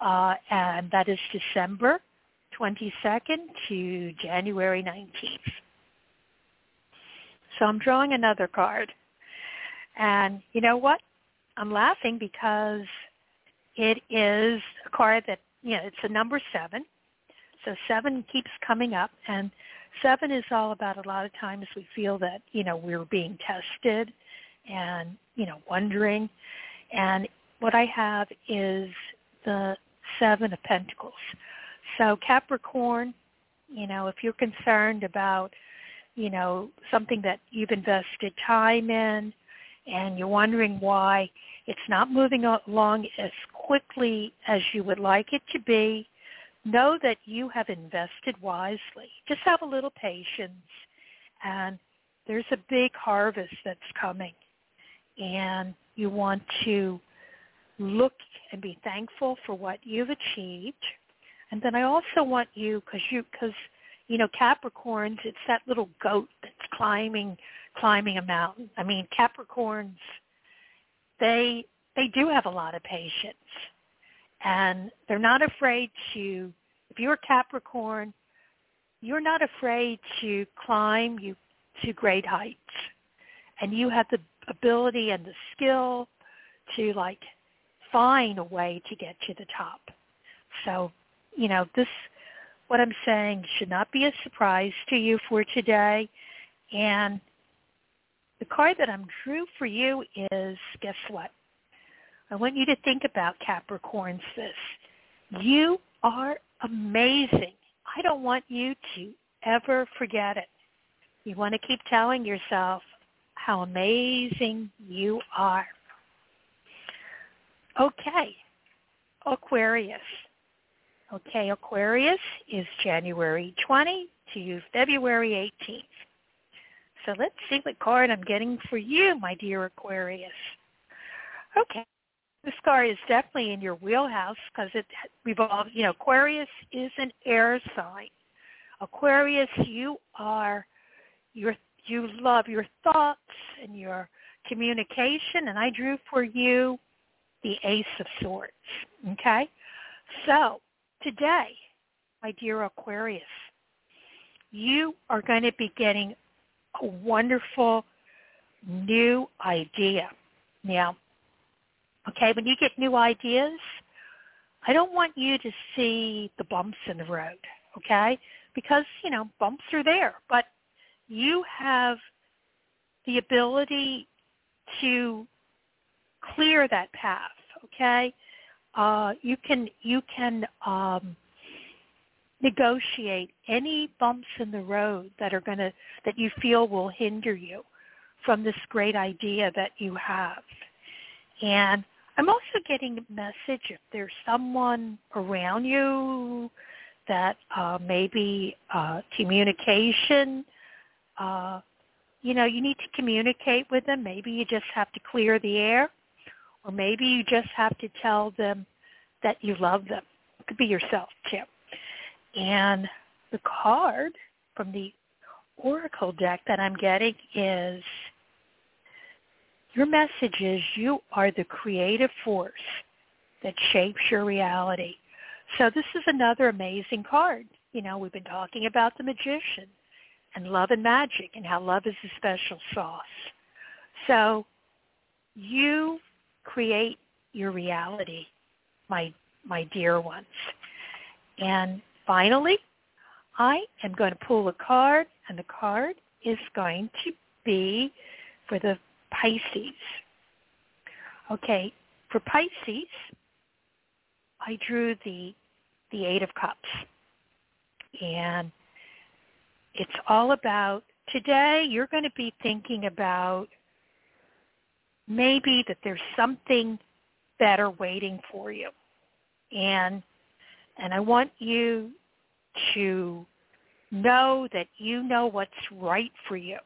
Uh, and that is December 22nd to January 19th. So I'm drawing another card. And you know what? I'm laughing because it is a card that, you know, it's a number seven. So seven keeps coming up and seven is all about a lot of times we feel that, you know, we're being tested and, you know, wondering. And what I have is the seven of pentacles. So Capricorn, you know, if you're concerned about, you know, something that you've invested time in and you're wondering why it's not moving along as quickly as you would like it to be, know that you have invested wisely. Just have a little patience and there's a big harvest that's coming and you want to look and be thankful for what you've achieved. And then I also want you, because you, because you know Capricorns, it's that little goat that's climbing, climbing a mountain. I mean Capricorns they they do have a lot of patience and they're not afraid to if you're Capricorn, you're not afraid to climb you to great heights. And you have the ability and the skill to like find a way to get to the top. So, you know, this what I'm saying should not be a surprise to you for today. And the card that I'm drew for you is, guess what? I want you to think about Capricorn this. You are amazing. I don't want you to ever forget it. You want to keep telling yourself, how amazing you are. Okay, Aquarius. Okay, Aquarius is January 20 to February 18th. So let's see what card I'm getting for you, my dear Aquarius. Okay, this card is definitely in your wheelhouse because it revolves, you know, Aquarius is an air sign. Aquarius, you are, your, you love your thoughts and your communication, and I drew for you the Ace of Swords. Okay? So today, my dear Aquarius, you are going to be getting a wonderful new idea. Now, okay, when you get new ideas, I don't want you to see the bumps in the road, okay? Because, you know, bumps are there, but you have the ability to clear that path, okay? Uh, you can you can um, negotiate any bumps in the road that are going to that you feel will hinder you from this great idea that you have. And I'm also getting a message if there's someone around you that uh, maybe uh, communication, uh, you know, you need to communicate with them. Maybe you just have to clear the air, or maybe you just have to tell them that you love them. It could be yourself too. And the card from the Oracle deck that I'm getting is your message is you are the creative force that shapes your reality. So this is another amazing card. You know, we've been talking about the magician and love and magic and how love is a special sauce. So you create your reality, my my dear ones. And finally, I am going to pull a card, and the card is going to be for the Pisces. Okay, for Pisces, I drew the the Eight of Cups. And it's all about today you're going to be thinking about maybe that there's something better waiting for you. And and I want you to know that you know what's right for you.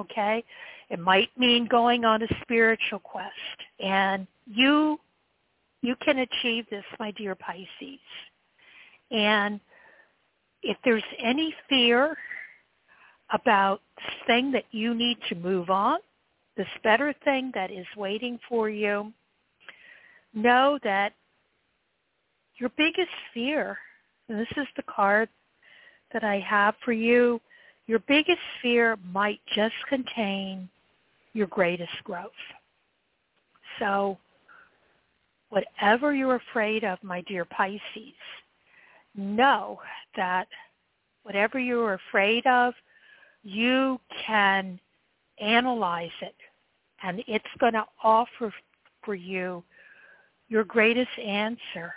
Okay? It might mean going on a spiritual quest. And you you can achieve this, my dear Pisces. And if there's any fear about this thing that you need to move on, this better thing that is waiting for you, know that your biggest fear and this is the card that I have for you, your biggest fear might just contain your greatest growth. So whatever you're afraid of, my dear Pisces, know that whatever you're afraid of, you can analyze it and it's going to offer for you your greatest answer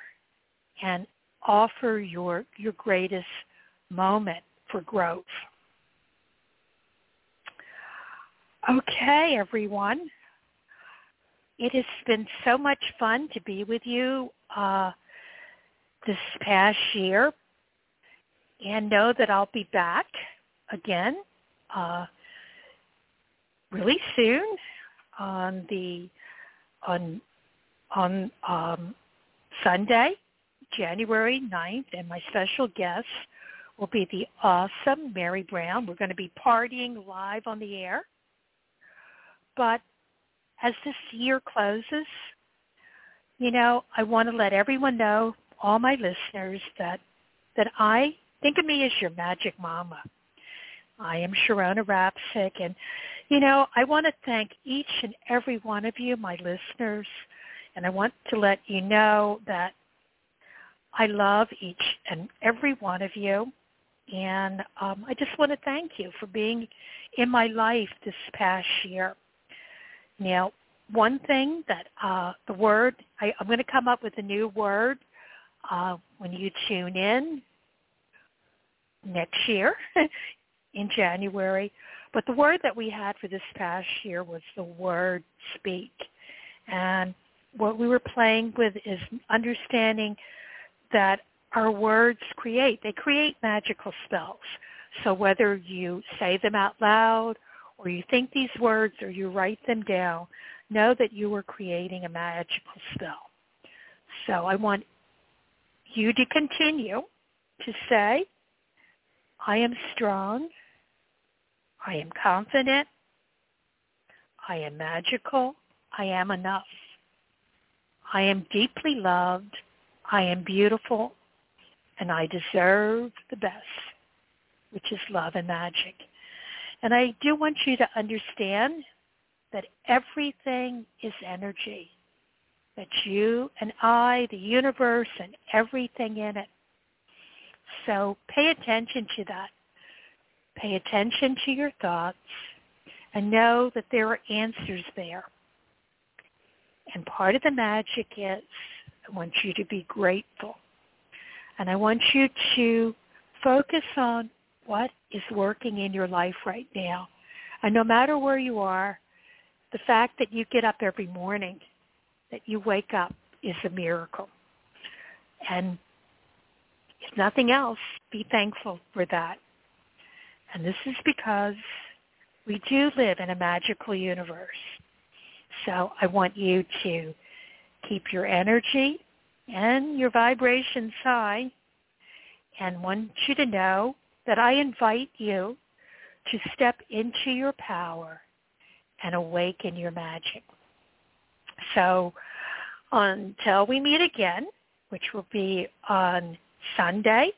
and offer your your greatest moment for growth. Okay, everyone. It has been so much fun to be with you uh, this past year, and know that I'll be back again uh, really soon on the on on um, Sunday January 9th, and my special guest will be the awesome Mary Brown. We're going to be partying live on the air. But as this year closes, you know, I want to let everyone know, all my listeners, that that I think of me as your magic mama. I am Sharonah Rapseik, and you know, I want to thank each and every one of you, my listeners, and I want to let you know that I love each and every one of you. And um, I just want to thank you for being in my life this past year. Now, one thing that uh, the word, I, I'm going to come up with a new word uh, when you tune in next year *laughs* in January. But the word that we had for this past year was the word speak. And what we were playing with is understanding that our words create. They create magical spells. So whether you say them out loud or you think these words or you write them down, know that you are creating a magical spell. So I want you to continue to say, I am strong. I am confident. I am magical. I am enough. I am deeply loved. I am beautiful. And I deserve the best, which is love and magic. And I do want you to understand that everything is energy. That you and I, the universe, and everything in it. So pay attention to that. Pay attention to your thoughts and know that there are answers there. And part of the magic is I want you to be grateful. And I want you to focus on what is working in your life right now. And no matter where you are, the fact that you get up every morning, that you wake up is a miracle. And if nothing else, be thankful for that. And this is because we do live in a magical universe. So I want you to keep your energy and your vibrations high and want you to know that I invite you to step into your power and awaken your magic. So until we meet again, which will be on Sunday,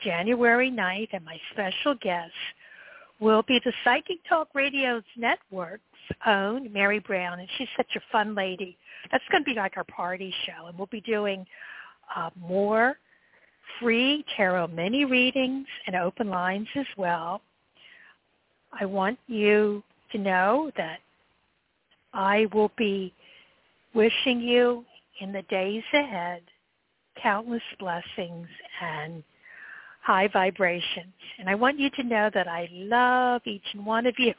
January 9th, and my special guest will be the Psychic Talk Radio's network's own Mary Brown, and she's such a fun lady. That's going to be like our party show, and we'll be doing uh, more free tarot mini readings and open lines as well. I want you to know that I will be wishing you in the days ahead countless blessings and high vibrations. And I want you to know that I love each and one of you.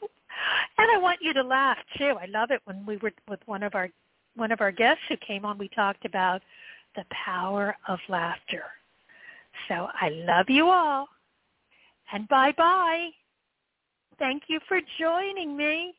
And I want you to laugh too. I love it when we were with one of our one of our guests who came on, we talked about the power of laughter. So I love you all. And bye-bye. Thank you for joining me.